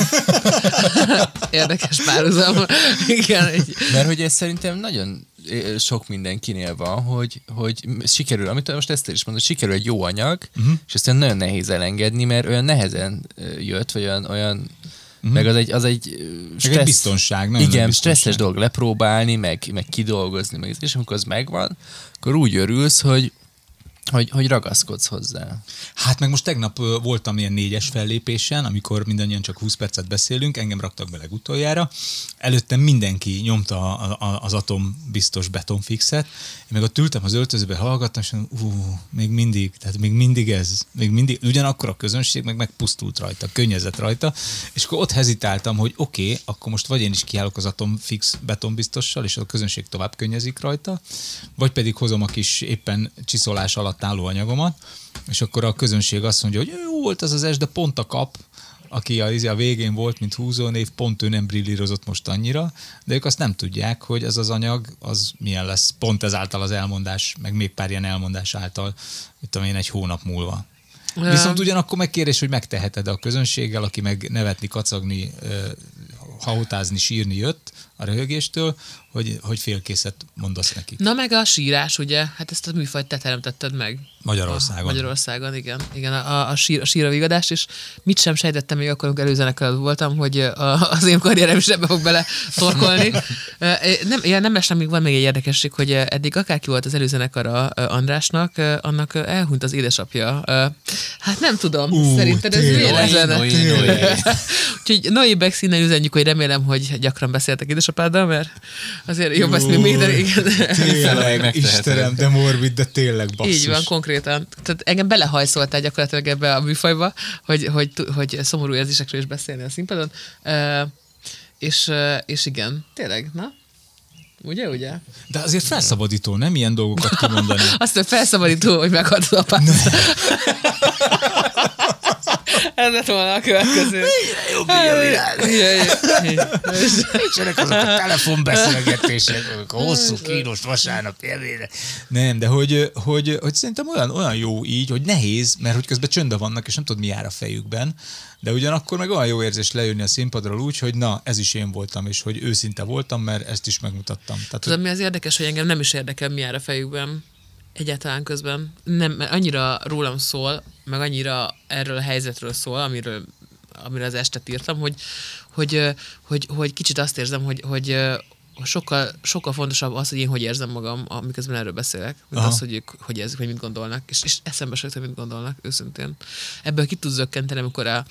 Érdekes párhuzam. Igen, egy, Mert hogy ez szerintem nagyon sok mindenkinél van, hogy, hogy sikerül, amit most ezt is mondod, sikerül egy jó anyag, uh-huh. és aztán nagyon nehéz elengedni, mert olyan nehezen jött, vagy olyan, olyan uh-huh. meg az egy, az egy ö, egy biztonság, nagyon igen, nagy stresszes biztonság. dolog lepróbálni, meg, meg kidolgozni, meg, és amikor az megvan, akkor úgy örülsz, hogy, hogy, hogy ragaszkodsz hozzá. Hát meg most tegnap voltam ilyen négyes fellépésen, amikor mindannyian csak 20 percet beszélünk, engem raktak be legutoljára. Előttem mindenki nyomta az atom biztos betonfixet. Meg ott ültem az öltözőbe, hallgattam, és mondom, ú, még mindig, tehát még mindig ez, még mindig, ugyanakkor a közönség meg megpusztult rajta, könnyezett rajta, és akkor ott hezitáltam, hogy oké, okay, akkor most vagy én is kiállok az atomfix betonbiztossal, és a közönség tovább könnyezik rajta, vagy pedig hozom a kis éppen csiszolás alatt álló anyagomat, és akkor a közönség azt mondja, hogy jó volt az az es, de pont a kap, aki a, a végén volt, mint húzónév, pont ő nem brillírozott most annyira, de ők azt nem tudják, hogy ez az anyag, az milyen lesz, pont ezáltal az elmondás, meg még pár ilyen elmondás által, mit tudom én, egy hónap múlva. Viszont ugyanakkor megkérés, hogy megteheted a közönséggel, aki meg nevetni, kacagni, hahotázni, sírni jött, a röhögéstől, hogy, hogy félkészet mondasz nekik. Na meg a sírás, ugye? Hát ezt a műfajt te teremtetted meg. Magyarországon. A Magyarországon, igen. Igen, a, a, sír, a síra vigadás, és mit sem sejtettem még akkor, amikor előzenek voltam, hogy a, az én karrierem is ebbe fog bele torkolni. nem, ja, nem estem, még van még egy érdekesség, hogy eddig akárki volt az előzenekara Andrásnak, annak elhunyt az édesapja. Hát nem tudom, Ú, szerinted ez véletlen? Noé. Úgyhogy Noé Bexinnel üzenjük, hogy remélem, hogy gyakran beszéltek édesapáddal, mert azért jobb ezt még még, de igen. Tényleg. Istenem, de morbid, de tényleg basszus. Így van, konkrétan. Tehát engem belehajszoltál gyakorlatilag ebbe a műfajba, hogy, hogy, hogy szomorú érzésekről is beszélni a színpadon. Uh, és, és igen, tényleg, na? Ugye, ugye? De azért felszabadító, nem ilyen dolgokat kimondani. Azt mondja, felszabadító, hogy meghaltad a apát. Ez lett volna a következő. jobb Hát, Nincsenek azok a telefonbeszélgetések, a hosszú kínos vasárnap élvére. Nem, de hogy, hogy, hogy szerintem olyan, olyan jó így, hogy nehéz, mert hogy közben csöndben vannak, és nem tudod, mi jár a fejükben, de ugyanakkor meg olyan jó érzés lejönni a színpadról úgy, hogy na, ez is én voltam, és hogy őszinte voltam, mert ezt is megmutattam. Tehát, Tudod, mi az érdekes, hogy engem nem is érdekel, mi jár a fejükben egyáltalán közben. Nem, mert annyira rólam szól, meg annyira erről a helyzetről szól, amiről, amiről az estet írtam, hogy, hogy, hogy, hogy, hogy kicsit azt érzem, hogy, hogy sokkal, sokkal fontosabb az, hogy én hogy érzem magam, miközben erről beszélek, mint Aha. az, hogy ők hogy érzik, vagy mit gondolnak. És, és eszembe se hogy mit gondolnak, őszintén. Ebből ki tudsz zökkenteni, amikor a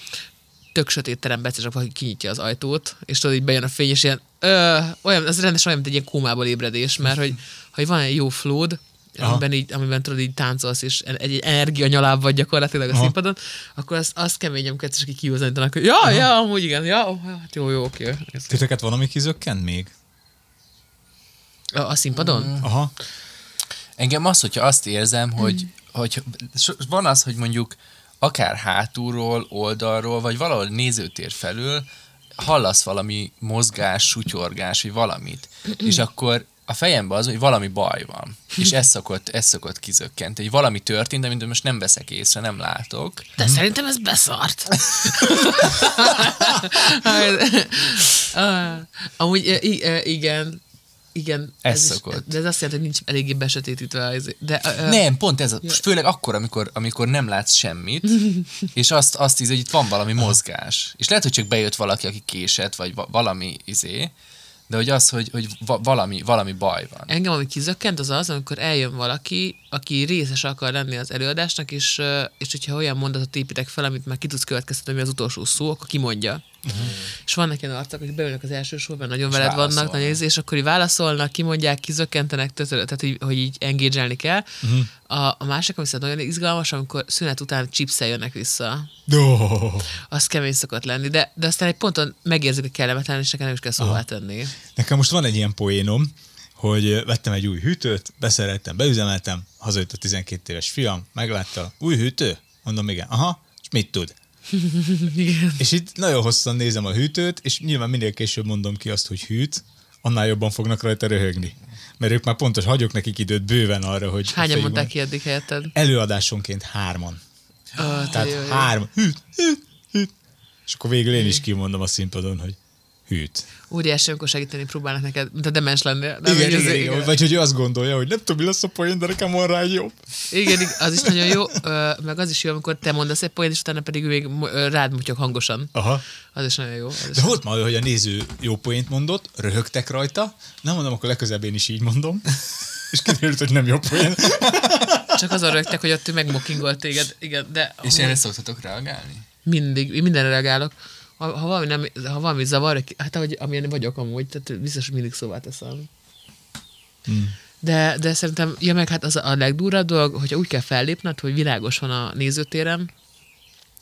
tök sötét terembe egyszer csak valaki kinyitja az ajtót, és tudod, így bejön a fény, és ilyen, ö, olyan, ez rendesen olyan, mint egy ilyen kómából ébredés, mert hogy, hogy van egy jó flód, Aha. amiben, így, amiben tudod, így táncolsz, és egy, egy energia nyaláb vagy gyakorlatilag a Aha. színpadon, akkor azt, azt keményen kell egyszer csak kihúzanítanak, hogy ja, ja, amúgy igen, ja, hát jó, jó, oké. Titeket van, ami kizökkent még? A, a színpadon? Aha. Engem az, hogyha azt érzem, hogy, hogy so- van az, hogy mondjuk akár hátulról, oldalról, vagy valahol nézőtér felül hallasz valami mozgás, sutyorgás, vagy valamit, és akkor a fejemben az, hogy valami baj van. És ez szokott, ez szokott kizökkent. Hogy valami történt, amit most nem veszek észre, nem látok. De szerintem ez beszart. Ah, Amúgy i- eh, igen, igen. Ez is- szokott. De ez azt jelenti, hogy nincs eléggé besötétítve. az- De, uh, Nem, pont ez, a- főleg akkor, amikor, amikor nem látsz semmit, és azt, azt íz, hogy itt van valami mozgás. És lehet, hogy csak bejött valaki, aki késett, vagy va- valami izé, de hogy az, hogy, hogy va- valami, valami baj van. Engem, ami kizökkent, az az, amikor eljön valaki, aki részes akar lenni az előadásnak, és, és hogyha olyan mondatot építek fel, amit már ki tudsz következtetni, az utolsó szó, akkor kimondja. Uh-huh. És vannak ilyen arcok, akik beülnek az első sorban, nagyon veled vannak, válaszolnak. nagyon izé, és akkor így válaszolnak, kimondják, kizökkentenek, tehát, tehát hogy, így engage kell. Uh-huh. A, a másik, ami szerintem nagyon izgalmas, amikor szünet után chipszel jönnek vissza. Oh. Az kemény szokott lenni, de, de aztán egy ponton megérzik, hogy kellemetlen, és nekem nem is kell szóvá tenni. Nekem most van egy ilyen poénom, hogy vettem egy új hűtőt, beszereltem, beüzemeltem, hazajött a 12 éves fiam, meglátta, új hűtő? Mondom, igen. Aha, és mit tud? Igen. És itt nagyon hosszan nézem a hűtőt, és nyilván minél később mondom ki azt, hogy hűt, annál jobban fognak rajta röhögni. Mert ők már pontos, hagyok nekik időt bőven arra, hogy... Hányan mondták ki eddig helyetted? Előadásonként hárman. Oh, Tehát három. Hűt, hűt, hűt. És akkor végül én is kimondom a színpadon, hogy hűt. Óriási, amikor segíteni próbálnak neked, mint a demens lennél. Nem, igen, az- igen, igen, Vagy hogy ő azt gondolja, hogy nem tudom, mi lesz a poén, de nekem van rá jobb. igen, igen, az is nagyon jó, meg az is jó, amikor te mondasz egy poént, és utána pedig még rád mutyog hangosan. Aha. Az is nagyon jó. Az De volt már, hogy a néző jó poént mondott, röhögtek rajta, nem mondom, akkor legközelebb én is így mondom, és kiderült, hogy nem jó poén. Csak azon rögtek, hogy ott ő megmokingolt téged. Igen, de És erre szoktatok reagálni? mindig, én mindenre reagálok. Ha, ha, valami nem, ha valami zavar, hát ahogy, amilyen vagyok amúgy, tehát biztos hogy mindig szóvá teszem. Hmm. De, de szerintem, ja meg hát az a legdurvább dolog, hogyha úgy kell fellépned, hogy világos van a nézőtérem,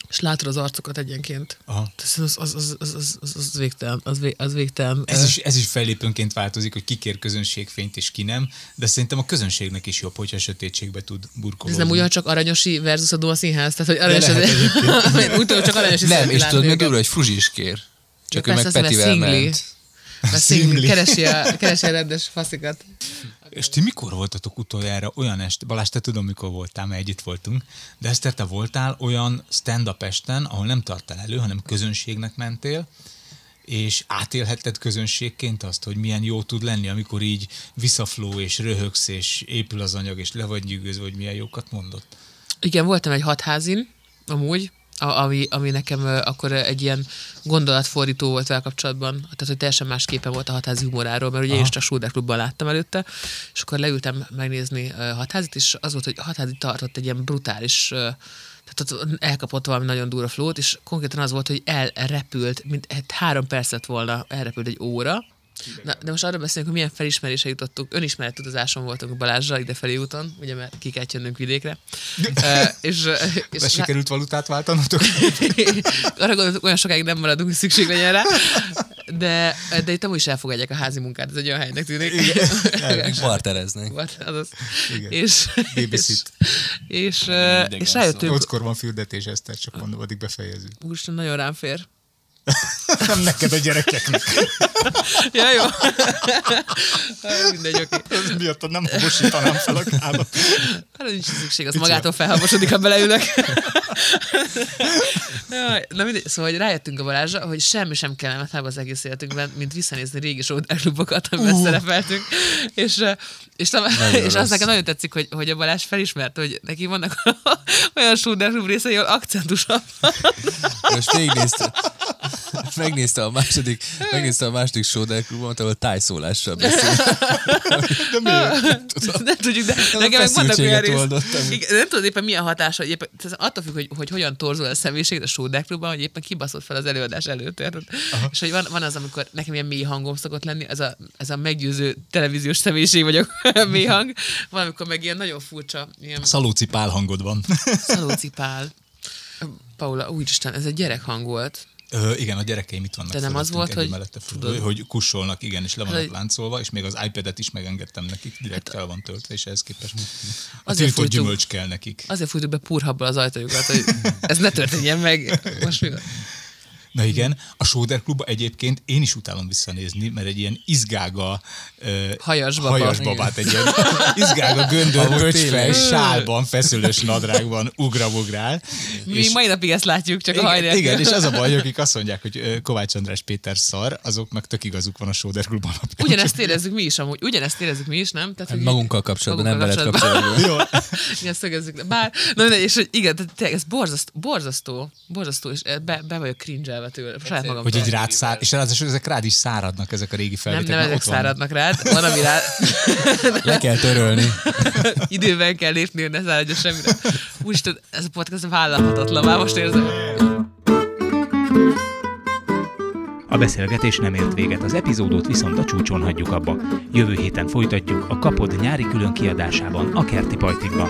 és látod az arcokat egyenként. Aha. Az, az, az, az, az, az, az, végtelen. Az, vég, az végtelen. Ez is, ez is fellépőnként változik, hogy ki kér közönségfényt és ki nem, de szerintem a közönségnek is jobb, hogyha sötétségbe tud Ez burkolódni. nem ugyan csak aranyosi versus a Duma Színház, tehát hogy aranyos az... úgy tudom, csak aranyosi Nem, és tudod, még hogy Fruzsi is kér. Csak ő meg Petivel ment. Mert szingli, keresi a, keresi a rendes faszikat. És ti mikor voltatok utoljára olyan este, Balázs, te tudom, mikor voltál, mert együtt voltunk, de Eszter, te voltál olyan stand-up esten, ahol nem tartál elő, hanem közönségnek mentél, és átélhetted közönségként azt, hogy milyen jó tud lenni, amikor így visszafló, és röhögsz, és épül az anyag, és le vagy nyűgözve, hogy milyen jókat mondott. Igen, voltam egy hatházin, amúgy, a, ami, ami nekem akkor egy ilyen gondolatfordító volt vele kapcsolatban, tehát hogy teljesen más képe volt a hatházi humoráról, mert ugye én is csak Schulder Klubban láttam előtte, és akkor leültem megnézni hatházit, és az volt, hogy a hatházi tartott egy ilyen brutális tehát ott elkapott valami nagyon durva flót, és konkrétan az volt, hogy elrepült, mint egy három percet volna, elrepült egy óra, Na, de most arra beszélünk, hogy milyen felismerése jutottunk. Önismeret utazáson voltunk Balázsra idefelé úton, ugye, mert ki kell jönnünk vidékre. uh, és, és De sikerült valutát váltanotok? arra gondoltuk, olyan sokáig nem maradunk, hogy szükség legyen rá. De, de itt amúgy is elfogadják a házi munkát, ez egy olyan helynek tűnik. Bartereznek. Volt, azaz. Igen. És, és, Babysit. és, és, és rájöttünk, Nyolckor van fürdetés, Eszter, csak mondom, addig befejezünk. úristen, nagyon rám fér. Nem neked a gyerekeknek. Ja, jó. Mindegy, oké. Ez miatt nem habosítanám fel a kádat. Hát nincs szükség, az magától felhabosodik, ha beleülök. Jaj, Na mindegy, szóval hogy rájöttünk a Balázsra, hogy semmi sem kellemetlenebb az egész életünkben, mint visszanézni régi sódárklubokat, amiben uh. szerepeltünk. És, eh, és, és, és az nekem nagyon tetszik, hogy, hogy a Balázs felismerte, hogy neki vannak olyan sódárklub részei, ahol akcentusabb. Most végignézte, megnézte a második, megnézte a második Soder klubot, ahol tájszólással beszél. De miért? nem tudjuk, de a nekem meg vannak olyan rész. nem tudod éppen milyen hatása, hogy éppen, tehát attól függ, hogy, hogy hogyan torzul a személyiség a sódáklubban, hogy éppen kibaszott fel az előadás előtt. És hogy van, van, az, amikor nekem ilyen mély hangom szokott lenni, ez a, ez a meggyőző televíziós személyiség vagyok, mély hang. Van, amikor meg ilyen nagyon furcsa, ilyen Szalóci pál hangod van. szalócipál. Paula, úristen, ez egy gyerekhang volt. Ö, igen, a gyerekeim itt vannak. De nem az volt, hogy- mellette hogy kussolnak, igen, és le vannak Hát, hogy- láncolva, és még az iPad-et is megengedtem nekik, direkt fel van töltve, és ehhez képest a Azért fújtuk- gyümölcs kell nekik. Azért fújtuk be purhabbal az ajtajukat, hogy ez ne történjen meg. Most mi? Na igen, a Soder Klubba egyébként én is utálom visszanézni, mert egy ilyen izgága ö, Hajas baba. hajas babát, egy ilyen izgága göndör, tényleg. sálban, feszülős nadrágban ugrabugrál. Mi mai napig ezt látjuk, csak a igen, hajnál. igen, és az a baj, hogy akik azt mondják, hogy Kovács András Péter szar, azok meg tök igazuk van a Soder Klub alapján. Ugyanezt érezzük mi is amúgy. Ugyanezt érezzük mi is, nem? Tehát, hogy- Hát Magunkkal kapcsolatban, nem veled magunkkal kapcsolatban. Jó. Igen, szögezzük. Bár, na és hogy igen, tehát ez borzasztó, borzasztó, borzasztó, és be, be vagyok cringe tőle, saját magam. Hogy így rád szár, és ráadásul ezek rád is száradnak, ezek a régi nem, felvételek. nem mert ezek száradnak rád, van, ami rád Le kell törölni. időben kell lépni, hogy ne száradjon semmire. Úristen, ez a podcast vállalhatatlan, már most érzem. A beszélgetés nem ért véget, az epizódot viszont a csúcson hagyjuk abba. Jövő héten folytatjuk a Kapod nyári külön kiadásában, a Kerti Pajtikban.